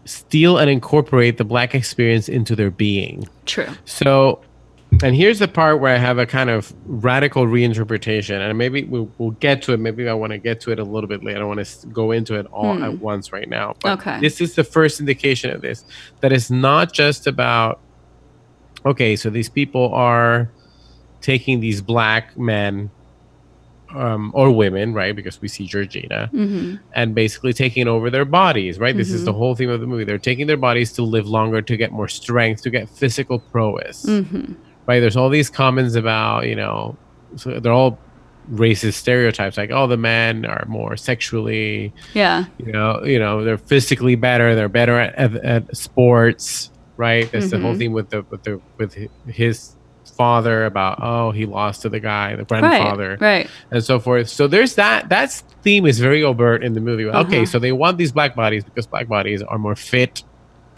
Speaker 2: steal and incorporate the black experience into their being.
Speaker 1: True.
Speaker 2: So, and here's the part where I have a kind of radical reinterpretation, and maybe we'll, we'll get to it. Maybe I want to get to it a little bit later. I don't want to go into it all at hmm. once right now. But
Speaker 1: Okay.
Speaker 2: this is the first indication of this that it's not just about, okay, so these people are taking these black men um, or women, right? Because we see Georgina, mm-hmm. and basically taking over their bodies, right? This is the mm-hmm. whole theme of the movie. They're taking their bodies to live longer, to get more strength, to get physical prowess, mm-hmm. Right? There's all these comments about, you know, so they're all racist stereotypes, like, oh, the men are more sexually,
Speaker 1: Yeah.
Speaker 2: you know, you know, they're physically better, they're better at, at, at sports, right? That's the whole thing with the with the with his father about oh he lost to the guy, the grandfather,
Speaker 1: Right. Right.
Speaker 2: and so forth. So there's that. That theme is very overt in the movie. Okay,
Speaker 1: Uh-huh.
Speaker 2: so they want these black bodies because black bodies are more fit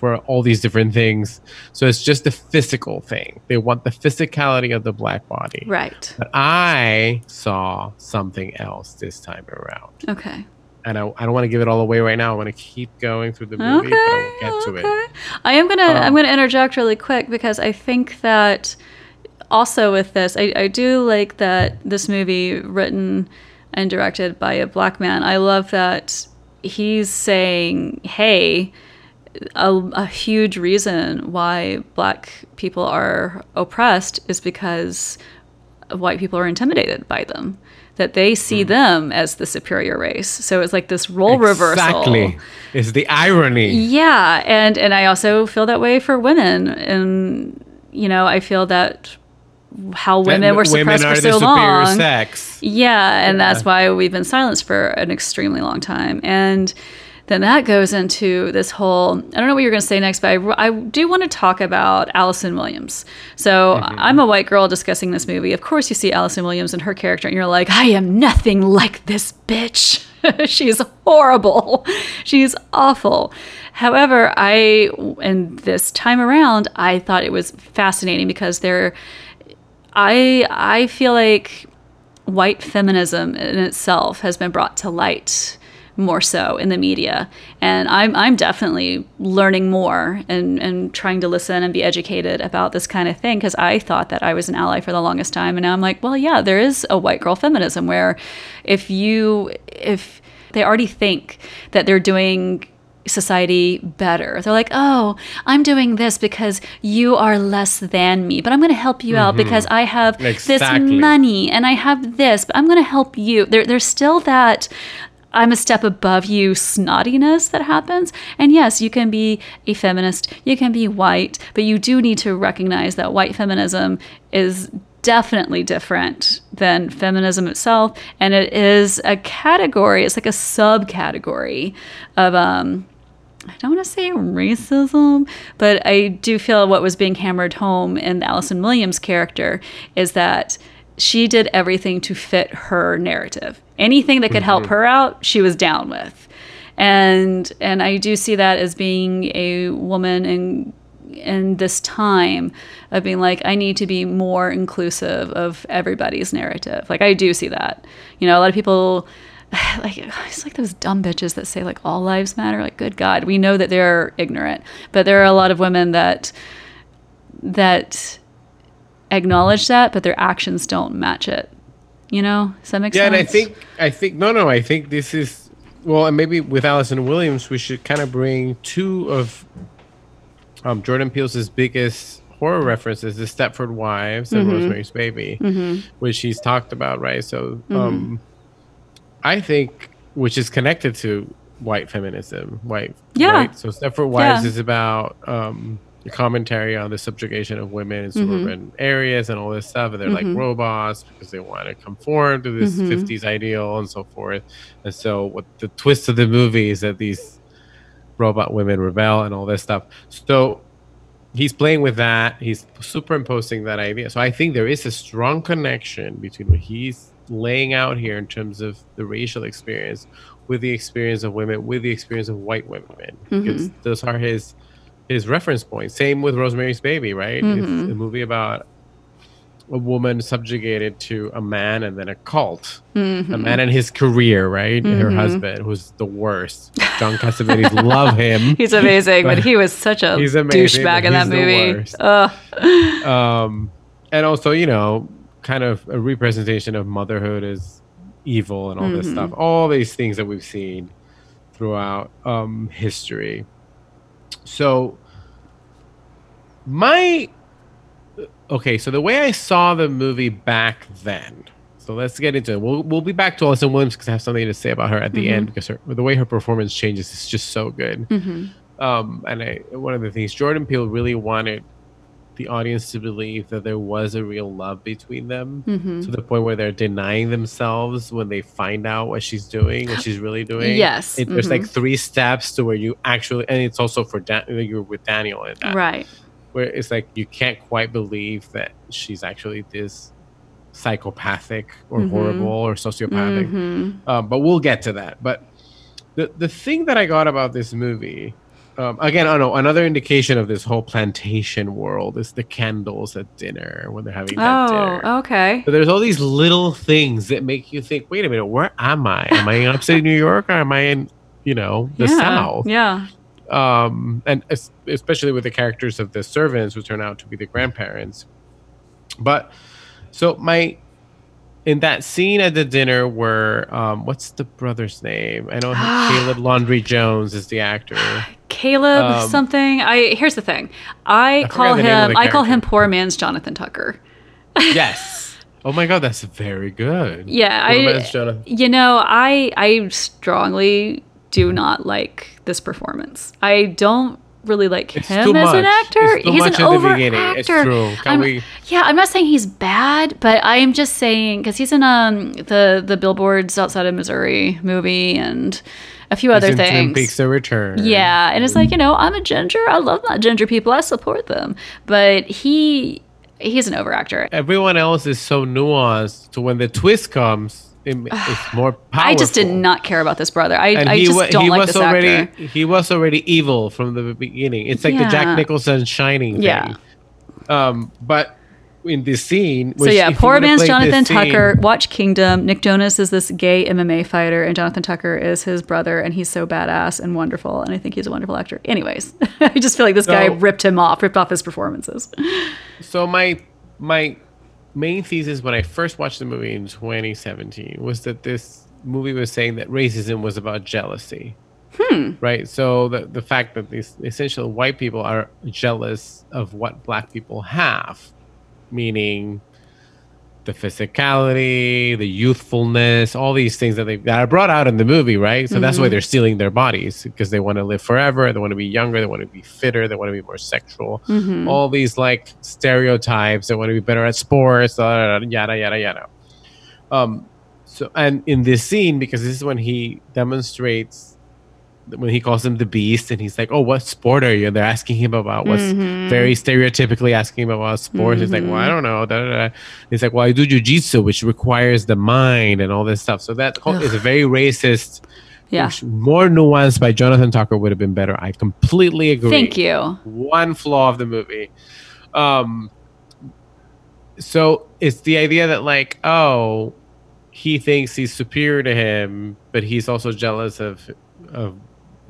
Speaker 2: for all these different things. So it's just a physical thing. They want the physicality of the black body.
Speaker 1: Right.
Speaker 2: But I saw something else this time around.
Speaker 1: Okay.
Speaker 2: And I, I don't want to give it all away right now. I want to keep going through the movie,
Speaker 1: Okay.
Speaker 2: I get to it.
Speaker 1: I am gonna I'm
Speaker 2: Um,
Speaker 1: gonna interject really quick because I think that also with this, I, I do like that this movie written and directed by a black man. I love that he's saying, "Hey." A, a huge reason why black people are oppressed is because white people are intimidated by them that they see hmm. them as the superior race so it's like this role reversal
Speaker 2: Exactly. It's the irony.
Speaker 1: yeah, and and I also feel that way for women, and you know, I feel that how women
Speaker 2: That
Speaker 1: were suppressed
Speaker 2: women are
Speaker 1: for so
Speaker 2: superior
Speaker 1: long.
Speaker 2: sex.
Speaker 1: Yeah, and that's why we've been silenced for an extremely long time, and then that goes into this whole I don't know what you're going to say next, but I, I do want to talk about Allison Williams. So mm-hmm. I'm a white girl discussing this movie. Of course, you see Allison Williams and her character, and you're like, I am nothing like this bitch. *laughs* She's horrible. She's awful. However, I, and this time around, I thought it was fascinating because there, I, I feel like white feminism in itself has been brought to light more so in the media and i'm, I'm definitely learning more and, and trying to listen and be educated about this kind of thing because i thought that i was an ally for the longest time and now i'm like well yeah there is a white girl feminism where if you if they already think that they're doing society better. They're like, oh, I'm doing this because you are less than me, but I'm going to help you out mm-hmm. because I have this money and I have this, but I'm going to help you. There, there's still that. I'm a step above you snottiness that happens. And yes, you can be a feminist, you can be white, but you do need to recognize that white feminism is definitely different than feminism itself. And it is a category, it's like a subcategory of um, I don't want to say racism, but I do feel what was being hammered home in Allison Williams character is that she did everything to fit her narrative. Anything that could help mm-hmm. her out, she was down with. And and I do see that as being a woman in in this time of being like I need to be more inclusive of everybody's narrative. Like I do see that. You know, a lot of people *sighs* like *sighs* it's like those dumb bitches that say like all lives matter like good god we know that they're ignorant but there are a lot of women that that acknowledge that but their actions don't match it you know does that make
Speaker 2: Yeah,
Speaker 1: sense
Speaker 2: and I think I think no, no, I think this is well, and maybe with Allison Williams, we should kind of bring two of um, Jordan Peele's biggest horror references: the Stepford Wives and
Speaker 1: Mm-hmm.
Speaker 2: Rosemary's Baby, which he's talked about, right? So, um, I think which is connected to white feminism, white,
Speaker 1: Yeah.
Speaker 2: Right? So, Stepford Wives
Speaker 1: Yeah.
Speaker 2: is about um, commentary on the subjugation of women in
Speaker 1: Mm-hmm.
Speaker 2: suburban areas and all this stuff. And they're like robots because they want to conform to this
Speaker 1: Mm-hmm.
Speaker 2: 50s ideal and so forth. And so, what the twist of the movie is that these robot women rebel and all this stuff. So, he's playing with that. He's superimposing that idea. So, I think there is a strong connection between what he's laying out here in terms of the racial experience with the experience of women, with the experience of white women, because those are his his reference point. Same with Rosemary's Baby, right? It's a movie about a woman subjugated to a man and then a cult. A man and his career, right? Her husband, who's the worst. John Cassavetes *laughs* love him.
Speaker 1: he's amazing but he was such a *laughs*
Speaker 2: He's amazing,
Speaker 1: douchebag in that movie. *laughs*
Speaker 2: Um, and also, you know, kind of a representation of motherhood as evil and all this stuff. All these things that we've seen throughout um, history. So, my okay. So the way I saw the movie back then, So let's get into it. We'll, we'll be back to Allison Williams because I have something to say about her at the end because her, the way her performance changes is just so good. Um, and I, one of the things Jordan Peele really wanted the audience to believe that there was a real love between them
Speaker 1: Mm-hmm.
Speaker 2: to the point where they're denying themselves when they find out what she's doing, what she's really doing.
Speaker 1: Yes,
Speaker 2: It, there's like
Speaker 1: mhm.
Speaker 2: three steps to where you actually, and it's also for Dan, you're with Daniel in that
Speaker 1: Right.
Speaker 2: where it's like you can't quite believe that she's actually this psychopathic or
Speaker 1: Mhm.
Speaker 2: horrible or sociopathic. Um, but we'll get to that. But the the thing that I got about this movie, um, again, I don't know another indication of this whole plantation world is the candles at dinner when they're having that dinner.
Speaker 1: Oh, okay.
Speaker 2: So there's all these little things that make you think, wait a minute, where am I? Am I in upstate New York or am I in, you know, the
Speaker 1: yeah.
Speaker 2: South?
Speaker 1: Yeah.
Speaker 2: um, and especially with the characters of the servants who turn out to be the grandparents. But so my in that scene at the dinner where um, what's the brother's name? I know Caleb *gasps* Landry Jones is the actor.
Speaker 1: Caleb
Speaker 2: Um,
Speaker 1: something. I here's the thing. I,
Speaker 2: forgot
Speaker 1: call
Speaker 2: the name of
Speaker 1: him I call him poor man's Jonathan Tucker. *laughs*
Speaker 2: yes. Oh my god, that's very good.
Speaker 1: Yeah,
Speaker 2: Poor
Speaker 1: I
Speaker 2: man's Jonathan.
Speaker 1: you know, I I strongly do not like this performance. I don't really like
Speaker 2: It's
Speaker 1: him as an actor. He's
Speaker 2: much
Speaker 1: an over actor.
Speaker 2: It's true. Can
Speaker 1: I'm-
Speaker 2: we-
Speaker 1: Yeah, I'm not saying he's bad, but I'm just saying because he's in um the the billboards outside of Missouri movie and a few other
Speaker 2: He's Twin
Speaker 1: things.
Speaker 2: Peaks: The Return.
Speaker 1: Yeah, and it's like you know I'm a ginger. I love my ginger people. I support them, but he he's an over actor.
Speaker 2: Everyone else is so nuanced to when the twist comes, it, it's *sighs* more powerful.
Speaker 1: I just did not care about this brother. I,
Speaker 2: and
Speaker 1: I
Speaker 2: he,
Speaker 1: just
Speaker 2: wa-
Speaker 1: don't
Speaker 2: he
Speaker 1: like
Speaker 2: was
Speaker 1: this
Speaker 2: already
Speaker 1: actor.
Speaker 2: he was already evil from the beginning. It's like the Jack Nicholson Shining thing.
Speaker 1: Yeah.
Speaker 2: Um, but in this scene,
Speaker 1: So yeah, poor man's Jonathan
Speaker 2: this scene-
Speaker 1: Tucker. Watch Kingdom. Nick Jonas is this gay MMA fighter, and Jonathan Tucker is his brother, and he's so badass and wonderful, and I think he's a wonderful actor. Anyways, *laughs* I just feel like this guy ripped him off, ripped off his performances.
Speaker 2: So my my main thesis when I first watched the movie in 2017 was that this movie was saying that racism was about jealousy.
Speaker 1: Hmm.
Speaker 2: Right. So the the fact that these essentially white people are jealous of what black people have, meaning the physicality, the youthfulness, all these things that they that are brought out in the movie, right? So that's why
Speaker 1: Mm-hmm.
Speaker 2: they're stealing their bodies because they want to live forever, they want to be younger, they want to be fitter, they want to be more sexual.
Speaker 1: Mhm.
Speaker 2: All these like stereotypes, they want to be better at sports, da, da, da, yada yada yada. Um, so and in this scene, because this is when he demonstrates when he calls him the beast and he's like, Oh, what sport are you? And they're asking him about what's
Speaker 1: Mhm.
Speaker 2: very stereotypically asking him about sports. He's like, Well, I don't know. Da, da, da. He's like, Well, I do jujitsu, which requires the mind and all this stuff. So that is a very racist,
Speaker 1: Yeah.
Speaker 2: which more nuanced by Jonathan Tucker would have been better. I completely agree
Speaker 1: Thank you.
Speaker 2: one flaw of the movie. Um, so it's the idea that like, oh, he thinks he's superior to him, but he's also jealous of of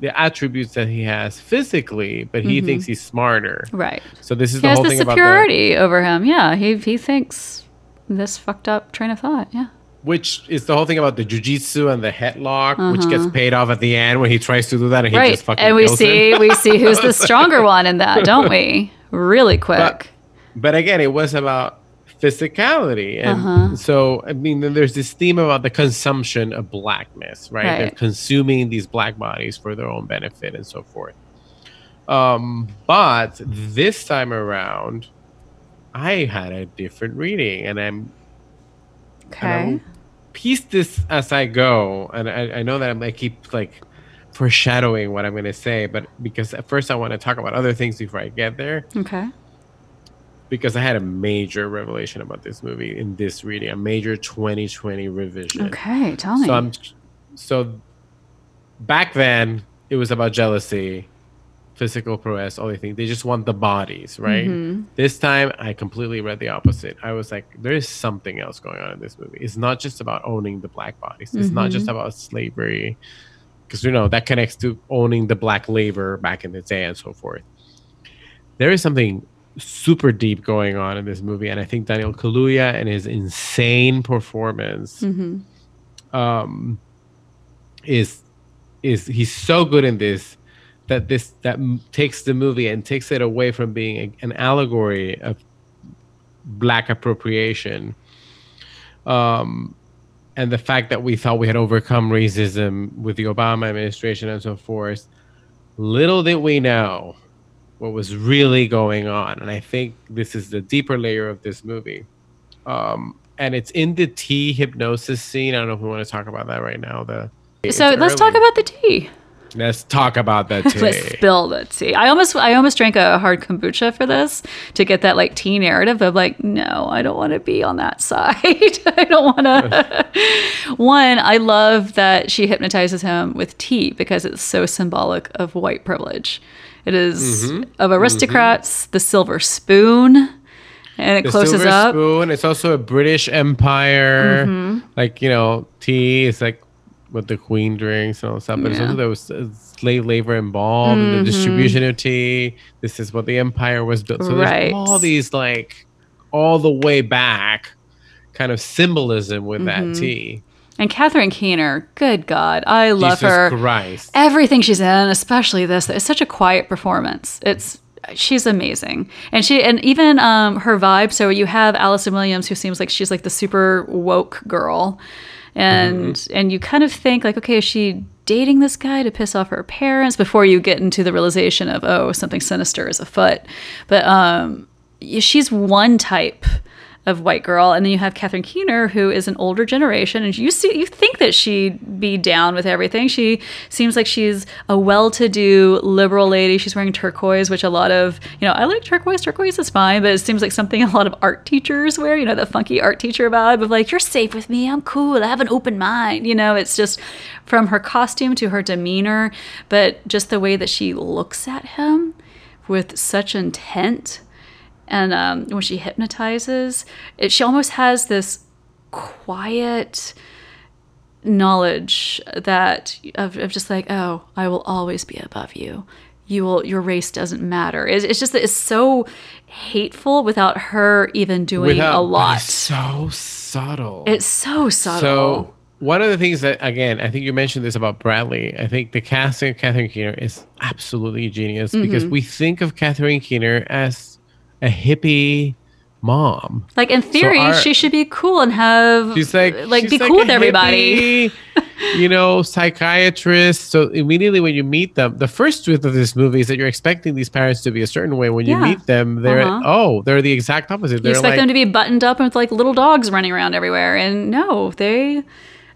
Speaker 2: the attributes that he has physically, but he
Speaker 1: Mhm.
Speaker 2: thinks he's smarter.
Speaker 1: Right.
Speaker 2: So this is
Speaker 1: He
Speaker 2: the whole
Speaker 1: the
Speaker 2: thing about the
Speaker 1: superiority over him. Yeah. He he thinks this fucked up train of thought. Yeah.
Speaker 2: which is the whole thing about the jujitsu and the headlock, which gets
Speaker 1: Uh-huh.
Speaker 2: paid off at the end when he tries to do that and he just fucking
Speaker 1: And we see
Speaker 2: him.
Speaker 1: we see who's the *laughs* stronger one in that, don't we? Really quick.
Speaker 2: But, but again, it was about physicality, and
Speaker 1: Uh-huh.
Speaker 2: so I mean, there's this theme about the consumption of blackness, right? They're consuming these black bodies for their own benefit and so forth. Um, but this time around, I had a different reading, and I'm
Speaker 1: okay.
Speaker 2: and I will piece this as I go. And I, I know that I'm, I keep like foreshadowing what I'm going to say, but because at first I want to talk about other things before I get there,
Speaker 1: Okay.
Speaker 2: Because I had a major revelation about this movie in this reading, a major 2020 revision.
Speaker 1: Okay. Tell me.
Speaker 2: So I'm so back then it was about jealousy, physical prowess, all these things. They just want the bodies, right?
Speaker 1: Mhm.
Speaker 2: This time I completely read the opposite. I was like, there is something else going on in this movie. It's not just about owning the black bodies. It's not just about slavery. Because you know that connects to owning the black labor back in the day and so forth. There is something super deep going on in this movie, and I think Daniel Kaluuya and his insane performance
Speaker 1: Mhm.
Speaker 2: um, is is he's so good in this that this that m- takes the movie and takes it away from being a, an allegory of black appropriation Um, and the fact that we thought we had overcome racism with the Obama administration and so forth. Little did we know what was really going on. And I think this is the deeper layer of this movie. Um, and it's in the tea hypnosis scene. I don't know if we want to talk about that right now. The
Speaker 1: So let's talk about the *laughs* tea.
Speaker 2: Let's talk about that tea.
Speaker 1: Let's spill the tea. I almost I almost drank a hard kombucha for this to get that like tea narrative of like, no, I don't want to be on that *laughs* side. I don't want to. *laughs* One, I love that she hypnotizes him with tea because it's so symbolic of white privilege. It is
Speaker 2: Mm-hmm.
Speaker 1: of aristocrats, the silver spoon, and it
Speaker 2: the
Speaker 1: closes
Speaker 2: silver
Speaker 1: up.
Speaker 2: spoon. It's also a British Empire.
Speaker 1: Mm-hmm.
Speaker 2: Like you know, tea is like what the Queen drinks and all that stuff. But it's
Speaker 1: Yeah.
Speaker 2: also there was uh, slave labor involved in the distribution of tea. This is what the empire was built. So
Speaker 1: Right.
Speaker 2: there's all these like all the way back kind of symbolism with
Speaker 1: Mm-hmm.
Speaker 2: that tea.
Speaker 1: And Catherine Keener, good God, I love
Speaker 2: Jesus
Speaker 1: her.
Speaker 2: Christ.
Speaker 1: everything she's in, especially this, it's such a quiet performance. It's she's amazing, and she and even um, her vibe. So you have Allison Williams, who seems like she's like the super woke girl, and and you kind of think like, okay, is she dating this guy to piss off her parents? Before you get into the realization of oh, something sinister is afoot. But um, she's one type of white girl, and then you have Catherine Keener, who is an older generation, and you see, you think that she'd be down with everything. She seems like she's a well-to-do liberal lady. She's wearing turquoise, which a lot of you know, I like turquoise. Turquoise is fine, but it seems like something a lot of art teachers wear. You know, the funky art teacher vibe of like, you're safe with me. I'm cool. I have an open mind. You know, it's just from her costume to her demeanor, but just the way that she looks at him with such intent and um, when she hypnotizes, it, she almost has this quiet knowledge that of, of just like, oh, I will always be above you. You will. Your race doesn't matter. It's, it's just that it's so hateful without her even doing
Speaker 2: Without-
Speaker 1: a lot.
Speaker 2: it's so subtle.
Speaker 1: It's so subtle.
Speaker 2: So one of the things that again, I think you mentioned this about Bradley. I think the casting of Catherine Keener is absolutely genius
Speaker 1: Mm-hmm.
Speaker 2: because we think of Catherine Keener as a hippie mom.
Speaker 1: like in theory,
Speaker 2: our-
Speaker 1: she should be cool and have
Speaker 2: She's like
Speaker 1: like
Speaker 2: she's
Speaker 1: be
Speaker 2: like
Speaker 1: cool with everybody.
Speaker 2: hippie, you know, psychiatrist. So immediately when you meet them, the first truth of this movie is that you're expecting these parents to be a certain way. When you
Speaker 1: Yeah.
Speaker 2: meet them, they're
Speaker 1: Uh-huh.
Speaker 2: oh, they're the exact opposite.
Speaker 1: You
Speaker 2: They're
Speaker 1: expect
Speaker 2: like
Speaker 1: them to be buttoned up with like little dogs running around everywhere, and no, they.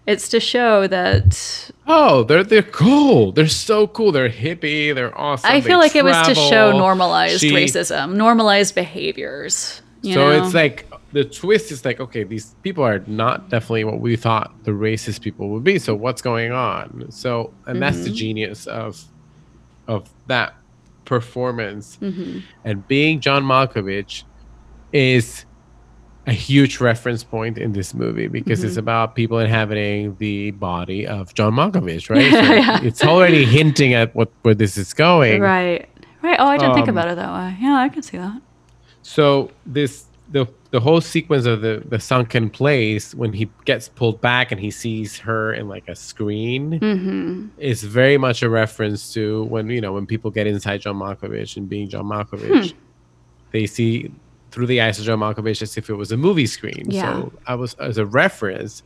Speaker 1: It's to show that
Speaker 2: oh, they're they're cool. They're so cool. They're hippie. They're awesome.
Speaker 1: I
Speaker 2: they
Speaker 1: feel like it was to show normalized
Speaker 2: She-
Speaker 1: racism, normalized behaviors. You
Speaker 2: so
Speaker 1: know?
Speaker 2: it's like the twist is like okay these people are not definitely what we thought the racist people would be so what's going on so and that's
Speaker 1: Mm-hmm.
Speaker 2: the genius of of that performance
Speaker 1: Mm-hmm.
Speaker 2: and being john malkovich is a huge reference point in this movie because
Speaker 1: Mm-hmm.
Speaker 2: it's about people inhabiting the body of john malkovich right *laughs* so
Speaker 1: Yeah.
Speaker 2: it's already hinting at what where this is going
Speaker 1: right, right. Oh, I didn't think
Speaker 2: Um,
Speaker 1: about it that way. Yeah, I can see that.
Speaker 2: So this the the whole sequence of the the sunken place when he gets pulled back and he sees her in like a screen
Speaker 1: Mm-hmm.
Speaker 2: is very much a reference to when you know when people get inside John Malkovich and being John Malkovich,
Speaker 1: Hmm.
Speaker 2: they see through the eyes of John Malkovich as if it was a movie screen.
Speaker 1: Yeah.
Speaker 2: So I was as a reference.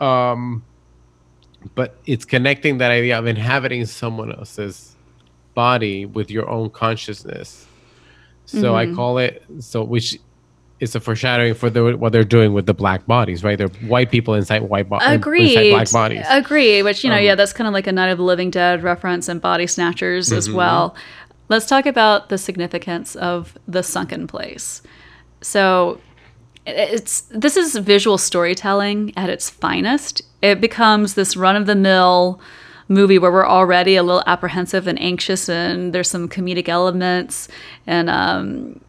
Speaker 2: Um, but it's connecting that idea of inhabiting someone else's body with your own consciousness. So I
Speaker 1: Mhm.
Speaker 2: call it so which is a foreshadowing for the, what they're doing with the black bodies, right? They're white people inside white bodies. Inside black bodies.
Speaker 1: Agreed. Which you know,
Speaker 2: Um,
Speaker 1: yeah, that's kind of like a Night of the Living Dead reference and Body Snatchers as
Speaker 2: Mhm.
Speaker 1: well. Let's talk about the significance of the sunken place. So it's this is visual storytelling at its finest. It becomes this run of the mill movie where we're already a little apprehensive and anxious, and there's some comedic elements, and um,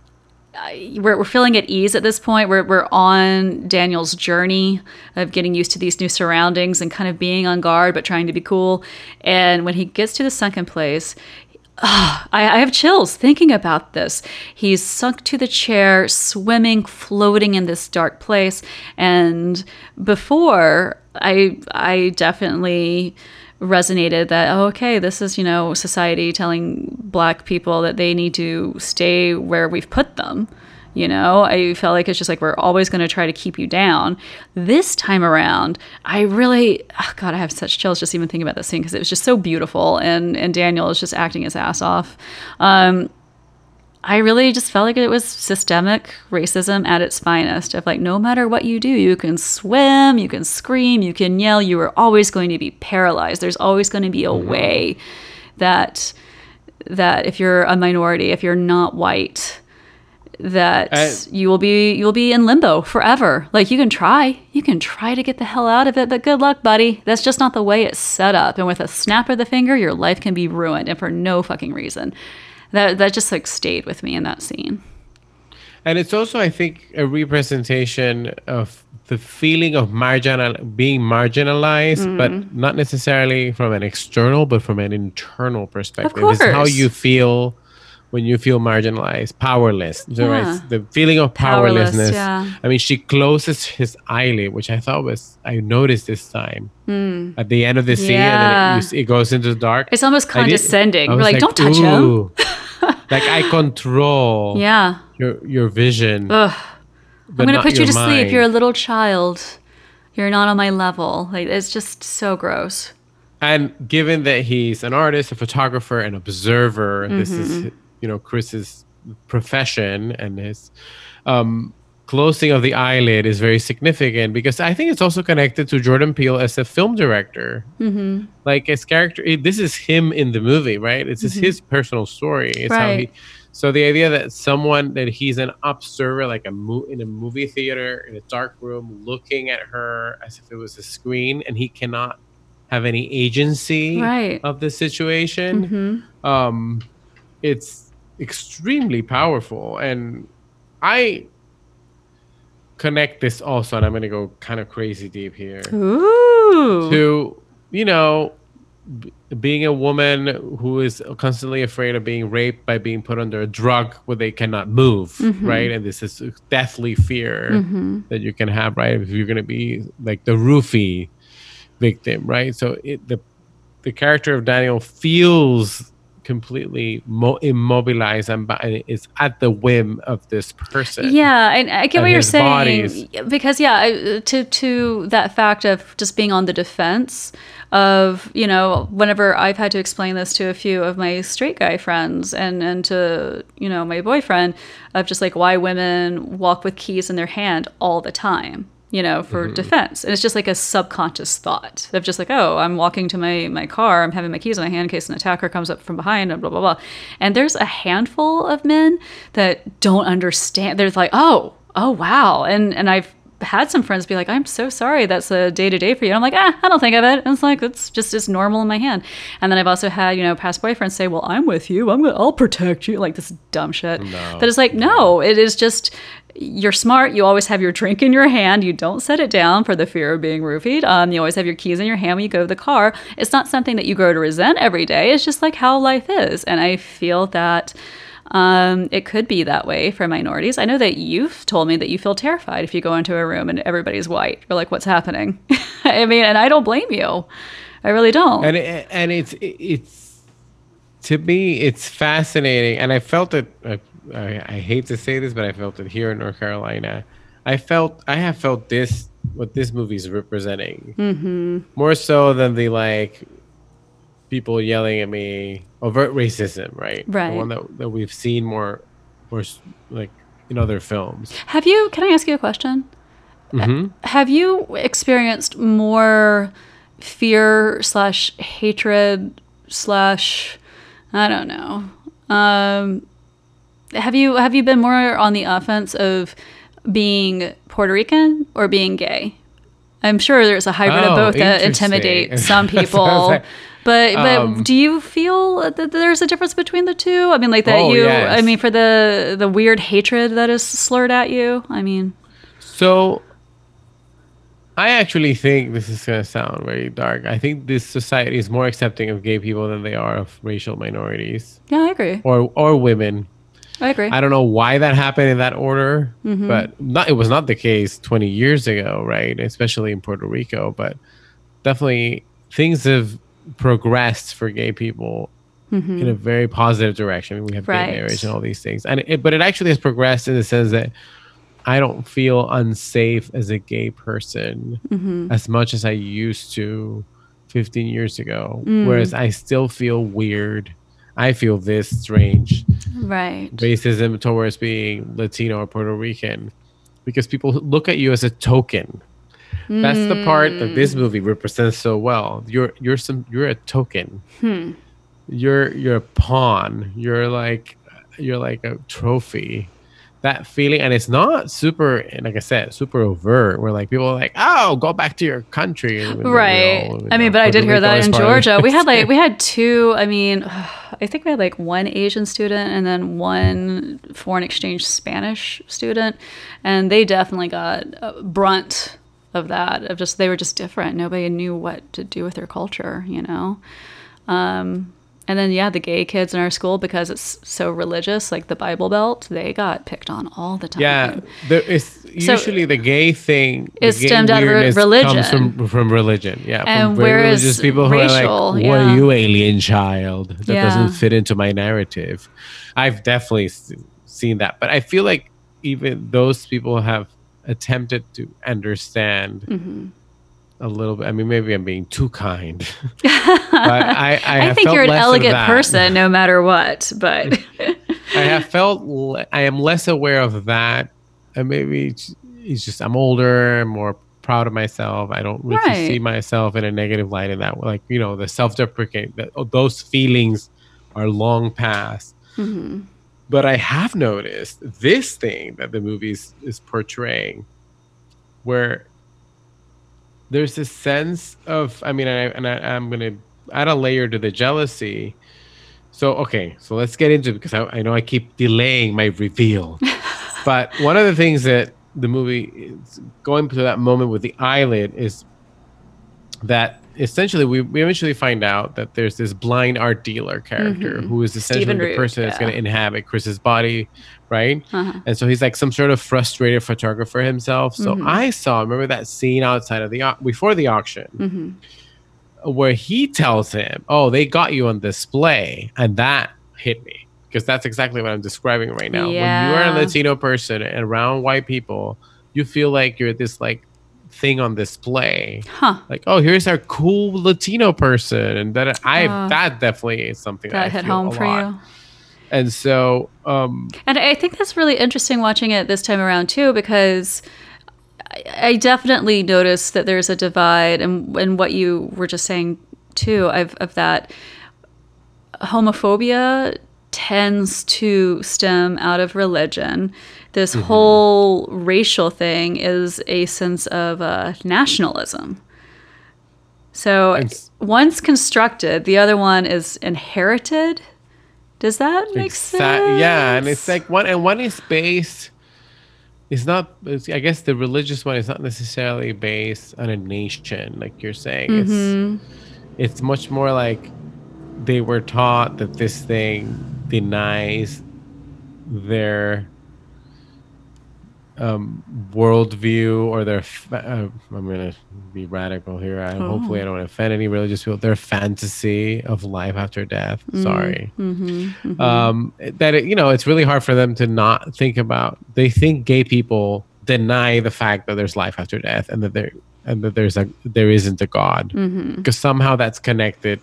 Speaker 1: we're, we're feeling at ease at this point. We're, we're on Daniel's journey of getting used to these new surroundings and kind of being on guard, but trying to be cool. And when he gets to the sunken place, ah, I, I have chills thinking about this. He's sunk to the chair, swimming, floating in this dark place. And before, I I definitely resonated that oh, okay this is you know society telling black people that they need to stay where we've put them You know, I felt like it's just like we're always going to try to keep you down. This time around, I really, oh God, I have such chills just even thinking about this scene because it was just so beautiful, and and Daniel is just acting his ass off. Um, I really just felt like it was systemic racism at its finest. Of like, no matter what you do, you can swim, you can scream, you can yell, you are always going to be paralyzed. There's always going to be a
Speaker 2: Mm-hmm.
Speaker 1: way that that if you're a minority, if you're not white, that
Speaker 2: I-
Speaker 1: you will be you'll be in limbo forever. Like you can try, you can try to get the hell out of it, but good luck, buddy. That's just not the way it's set up. And with a snap of the finger, your life can be ruined, and for no fucking reason. That that just like stayed with me in that scene.
Speaker 2: And it's also, I think, a representation of the feeling of marginal being marginalized, but
Speaker 1: Mm-hmm.
Speaker 2: not necessarily from an external, but from an internal perspective. It's how you feel when you feel marginalized, powerless. So
Speaker 1: Yeah.
Speaker 2: it's the feeling of
Speaker 1: Powerless,
Speaker 2: powerlessness.
Speaker 1: yeah.
Speaker 2: I mean, she closes his eyelid, which I thought was I noticed this time at the end of the scene, and.
Speaker 1: Yeah.
Speaker 2: it, it goes into the dark.
Speaker 1: It's almost
Speaker 2: I did-
Speaker 1: condescending.
Speaker 2: I
Speaker 1: We're like, don't touch him.
Speaker 2: Like I control *laughs*
Speaker 1: Yeah.
Speaker 2: your your vision.
Speaker 1: Ugh. I'm gonna put you to sleep. You're a little child. You're not on my level. Like it's just so gross.
Speaker 2: And given that he's an artist, a photographer, an observer, this is
Speaker 1: Mm-hmm.
Speaker 2: You know Chris's profession, and his um, closing of the eyelid is very significant because I think it's also connected to Jordan Peele as a film director. Mm-hmm. Like his character, it- this is him in the movie, right? It's just his personal story. It's how he.
Speaker 1: Mm-hmm. Right.
Speaker 2: So the idea that someone that he's an observer, like a mo- in a movie theater in a dark room, looking at her as if it was a screen, and he cannot have any agency
Speaker 1: Right.
Speaker 2: of the situation. Um, it's extremely powerful, and I connect this also, and I'm gonna go kind of crazy deep here.
Speaker 1: Ooh.
Speaker 2: to you know b- being a woman who is constantly afraid of being raped by being put under a drug where they cannot move mm-hmm. right? And this is deathly fear mm-hmm. that you can have right? If you're going to be like the roofie victim right? So it the the character of daniel feels completely mo- immobilized and is at the whim of this person
Speaker 1: Yeah, and I get what you're saying
Speaker 2: bodies.
Speaker 1: because yeah, to to that fact of just being on the defense of you know whenever I've had to explain this to a few of my straight guy friends and and to you know my boyfriend of just like why women walk with keys in their hand all the time you know for defense. And it's just like a subconscious thought of just like oh i'm walking to my my car i'm having my keys in my hand in case an attacker comes up from behind and blah blah blah. And there's a handful of men that don't understand. There's like oh oh wow. And and i've had some friends be like i'm so sorry that's a day to day for you. And i'm like ah i don't think of it. And it's like it's just as normal in my hand. And then i've also had you know past boyfriends say well i'm with you. I'm gonna i'll protect you like this dumb shit. That is like no it is just you're smart. You always have your drink in your hand. You don't set it down for the fear of being roofied. Um, you always have your keys in your hand when you go to the car. It's not something that you grow to resent every day. It's just like how life is. And I feel that um, it could be that way for minorities. I know that you've told me that you feel terrified if you go into a room and everybody's white. You're like, what's happening? *laughs* I mean, and I don't blame you. I really don't.
Speaker 2: and and it's it's to me it's fascinating and i felt it I, I, I hate to say this but i felt it here in north carolina i felt i have felt this what this movie is representing mm-hmm. more so than the like people yelling at me overt racism right
Speaker 1: Right.
Speaker 2: the one that, that we've seen more more like in other films
Speaker 1: have you, can I ask you a question?
Speaker 2: hmm
Speaker 1: have you experienced more fear slash hatred slash i don't know um have you have you been more on the offense of being puerto rican or being gay? I'm sure there's a hybrid of
Speaker 2: Oh,
Speaker 1: both that intimidate *laughs* some
Speaker 2: That's what I was
Speaker 1: people.
Speaker 2: like,
Speaker 1: but but
Speaker 2: um,
Speaker 1: do you feel that there's a difference between the two? I mean like that
Speaker 2: Oh,
Speaker 1: you
Speaker 2: yes.
Speaker 1: i mean for the the weird hatred that is slurred at you? I mean
Speaker 2: So I actually think this is going to sound very dark. I think this society is more accepting of gay people than they are of racial minorities.
Speaker 1: Yeah i agree.
Speaker 2: Or or women.
Speaker 1: I agree
Speaker 2: I don't know why that happened in that order,
Speaker 1: Mm-hmm.
Speaker 2: but not it was not the case 20 years ago, right? Especially in Puerto Rico, but definitely things have progressed for gay people mm-hmm. in a very positive direction. I mean, we have
Speaker 1: Right.
Speaker 2: gay marriage and all these things, and it, but it actually has progressed in the sense that I don't feel unsafe as a gay person mm-hmm. as much as I used to 15 years ago. Mm. Whereas I still feel weird. I feel this strange
Speaker 1: Right.
Speaker 2: racism towards being Latino or Puerto Rican because people look at you as a token. That's the part that this hmm. movie represents so well. You're you're some you're a token. Hmm. You're you're a pawn. You're like you're like a trophy. That feeling, and it's not super, like I said, super overt. Where like people are like, "Oh, go back to your country." even though we
Speaker 1: Right.
Speaker 2: all-
Speaker 1: I mean,
Speaker 2: know,
Speaker 1: but I did hear that in Georgia. We had like *laughs* we had two. I mean, *sighs* I think we had like one Asian student and then one foreign exchange Spanish student, and they definitely got a brunt of that. Of just they were just different. Nobody knew what to do with their culture. You know. Um, and then yeah, the gay kids in our school because it's so religious, like the Bible Belt, they got picked on all the time.
Speaker 2: Yeah, there is usually the gay thing
Speaker 1: It's
Speaker 2: gay
Speaker 1: stemmed out of religion.
Speaker 2: Comes from from religion, yeah.
Speaker 1: And
Speaker 2: from
Speaker 1: whereas
Speaker 2: religious people who
Speaker 1: racial,
Speaker 2: are like, "What
Speaker 1: yeah.
Speaker 2: are you, alien child? That
Speaker 1: Yeah.
Speaker 2: doesn't fit into my narrative." I've definitely seen that, but I feel like even those people have attempted to understand
Speaker 1: Mm-hmm.
Speaker 2: A little bit. I mean, maybe I'm being too kind, *laughs* *laughs* but I I,
Speaker 1: I
Speaker 2: have
Speaker 1: think you're an elegant person no *laughs* matter what, but
Speaker 2: I have felt le- I am less aware of that, and maybe it's, it's just I'm older, I'm more proud of myself. I don't really
Speaker 1: Right.
Speaker 2: see myself in a negative light in that. Like you know, the self-deprecate that oh, those feelings are long past.
Speaker 1: Mm-hmm.
Speaker 2: But I have noticed this thing that the movie is portraying, where there's a sense of I mean, I, and I, I'm gonna add a layer to the jealousy. So okay, so let's get into it because I, I know I keep delaying my reveal. *laughs* but one of the things that the movie is going to that moment with the eyelid is that essentially we, we eventually find out that there's this blind art dealer character
Speaker 1: Mhm.
Speaker 2: who is essentially
Speaker 1: Stephen
Speaker 2: the
Speaker 1: Root,
Speaker 2: person that's going to inhabit Chris's body, right?
Speaker 1: uh-huh.
Speaker 2: And so he's like some sort of frustrated photographer himself. So
Speaker 1: Mhm.
Speaker 2: I saw, remember that scene outside of the before the auction
Speaker 1: hmm
Speaker 2: where he tells him, "Oh, they got you on display," and that hit me because that's exactly what I'm describing right now. When you are a Latino person and around white people, you feel like you're this like thing on display.
Speaker 1: huh.
Speaker 2: Like, oh, here's our cool Latino person, and that I
Speaker 1: Uh,
Speaker 2: that definitely is something that,
Speaker 1: That
Speaker 2: I
Speaker 1: hit home for
Speaker 2: lot.
Speaker 1: you.
Speaker 2: And so, um,
Speaker 1: And I think that's really interesting watching it this time around too, because I, I definitely noticed that there's a divide, and and what you were just saying too, of of that homophobia tends to stem out of religion. This whole racial thing is a sense of uh, nationalism. So one's constructed, the other one is inherited. Does that make
Speaker 2: Exa-
Speaker 1: sense?
Speaker 2: Yeah, and it's like one and one is based. It's not. It's, I guess the religious one is not necessarily based on a nation, like you're saying.
Speaker 1: Mm-hmm.
Speaker 2: It's it's much more like they were taught that this thing denies their um, worldview or their. Fa- uh, I'm gonna be radical here. I, Hopefully, I don't offend any religious people. Their fantasy of life after death. Sorry
Speaker 1: Mm-hmm.
Speaker 2: um, that it, you know it's really hard for them to not think about. They think gay people deny the fact that there's life after death and that there and that there's a there isn't a God
Speaker 1: Mm-hmm.
Speaker 2: because somehow that's connected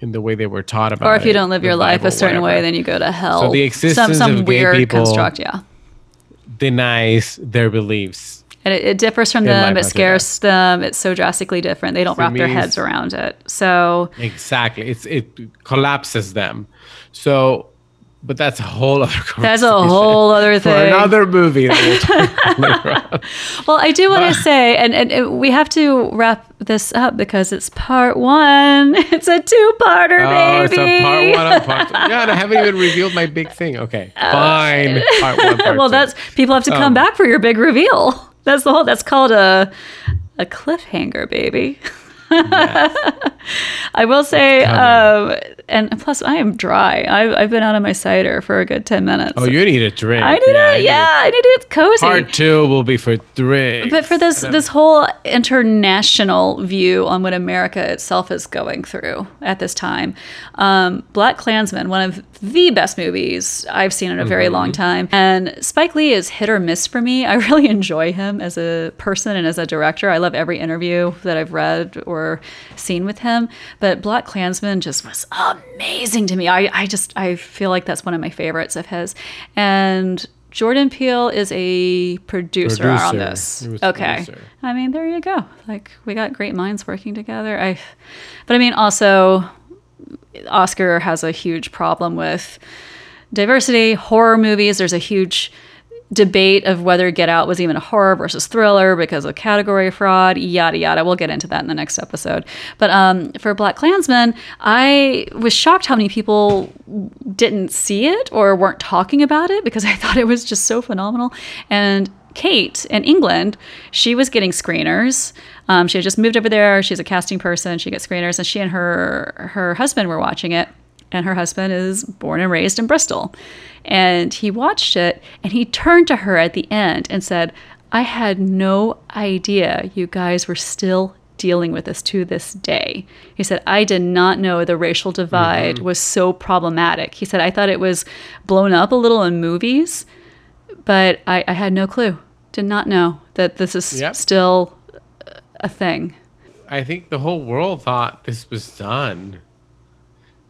Speaker 2: in the way they were taught about. It.
Speaker 1: Or if you don't live your life
Speaker 2: Bible,
Speaker 1: a certain way, then you go to hell.
Speaker 2: So
Speaker 1: the
Speaker 2: existence
Speaker 1: some
Speaker 2: of gay
Speaker 1: weird
Speaker 2: people-
Speaker 1: construct, yeah.
Speaker 2: denies their beliefs.
Speaker 1: And it, it differs from them. It scares them. It's so drastically different. They don't
Speaker 2: For
Speaker 1: wrap their heads around it. So
Speaker 2: Exactly, it's it collapses them. So, but that's a whole other. *laughs*
Speaker 1: that's a whole other
Speaker 2: for
Speaker 1: thing.
Speaker 2: another movie that we'll talk *laughs* about later on.
Speaker 1: Well, I do want to *laughs* say, and, and, and we have to wrap this up because it's part one. It's a two-parter,
Speaker 2: Oh,
Speaker 1: baby.
Speaker 2: it's a part one part two. Yeah, and I haven't even revealed my big thing. Okay, fine. Part one, part
Speaker 1: well,
Speaker 2: two.
Speaker 1: that's people have to come
Speaker 2: Um,
Speaker 1: back for your big reveal. That's the whole. That's called a a cliffhanger, baby. *laughs* I will say, um, and plus, I am dry. I've, I've been out of my cider for a good 10 minutes.
Speaker 2: Oh, you need a drink.
Speaker 1: I need it.
Speaker 2: need
Speaker 1: Yeah, I need it cozy.
Speaker 2: Part two will be for drinks.
Speaker 1: But for this this whole international view on what America itself is going through at this time, um, Black Klansman, one of the best movies I've seen in a very long mm-hmm. time, and Spike Lee is hit or miss for me. I *laughs* really enjoy him as a person and as a director. I love every interview that I've read or seen with him. But Black Klansman just was amazing to me. I, I just I feel like that's one of my favorites of his, and. Jordan Peele is a producer, on this.
Speaker 2: He was a
Speaker 1: Okay.
Speaker 2: producer.
Speaker 1: I mean, there you go. Like we got great minds working together. I But I mean also Oscar has a huge problem with diversity, horror movies. There's a huge debate of whether Get Out was even a horror versus thriller because of category fraud, yada yada. We'll get into that in the next episode. But um, for Black Klansman, I was shocked how many people didn't see it or weren't talking about it because *laughs* I thought it was just so phenomenal. And Kate in England, she was getting screeners. Um, she had just moved over there. She's a casting person. She gets screeners, and she and her her husband were watching it. And her husband is born and raised in Bristol. And he watched it and he turned to her at the end and said, I had no idea you guys were still dealing with this to this day. He said, I did not know the racial divide was so problematic. He said, I thought it was blown up a little in movies, but I, I had no clue. Did not know that this is
Speaker 2: Yep.
Speaker 1: still a thing.
Speaker 2: I think the whole world thought this was done.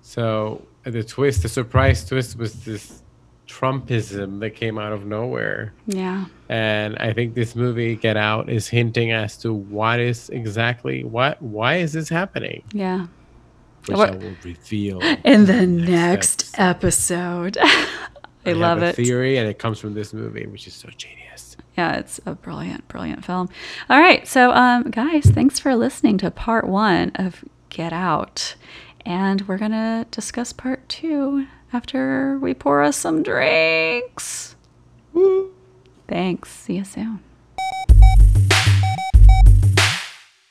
Speaker 2: So uh, the twist, the surprise twist was this Trumpism that came out of nowhere.
Speaker 1: Yeah.
Speaker 2: And I think this movie, Get Out, is hinting as to what is exactly what why is this happening?
Speaker 1: Yeah.
Speaker 2: Which
Speaker 1: What-
Speaker 2: I will reveal *laughs*
Speaker 1: In the next episode. *laughs* I,
Speaker 2: I
Speaker 1: love it.
Speaker 2: theory, and it comes from this movie, which is so genius.
Speaker 1: Yeah, it's a brilliant, brilliant film. All right. So, um, guys, thanks for listening to part one of Get Out. And we're going to discuss part two after we pour us some drinks. Thanks. See you soon.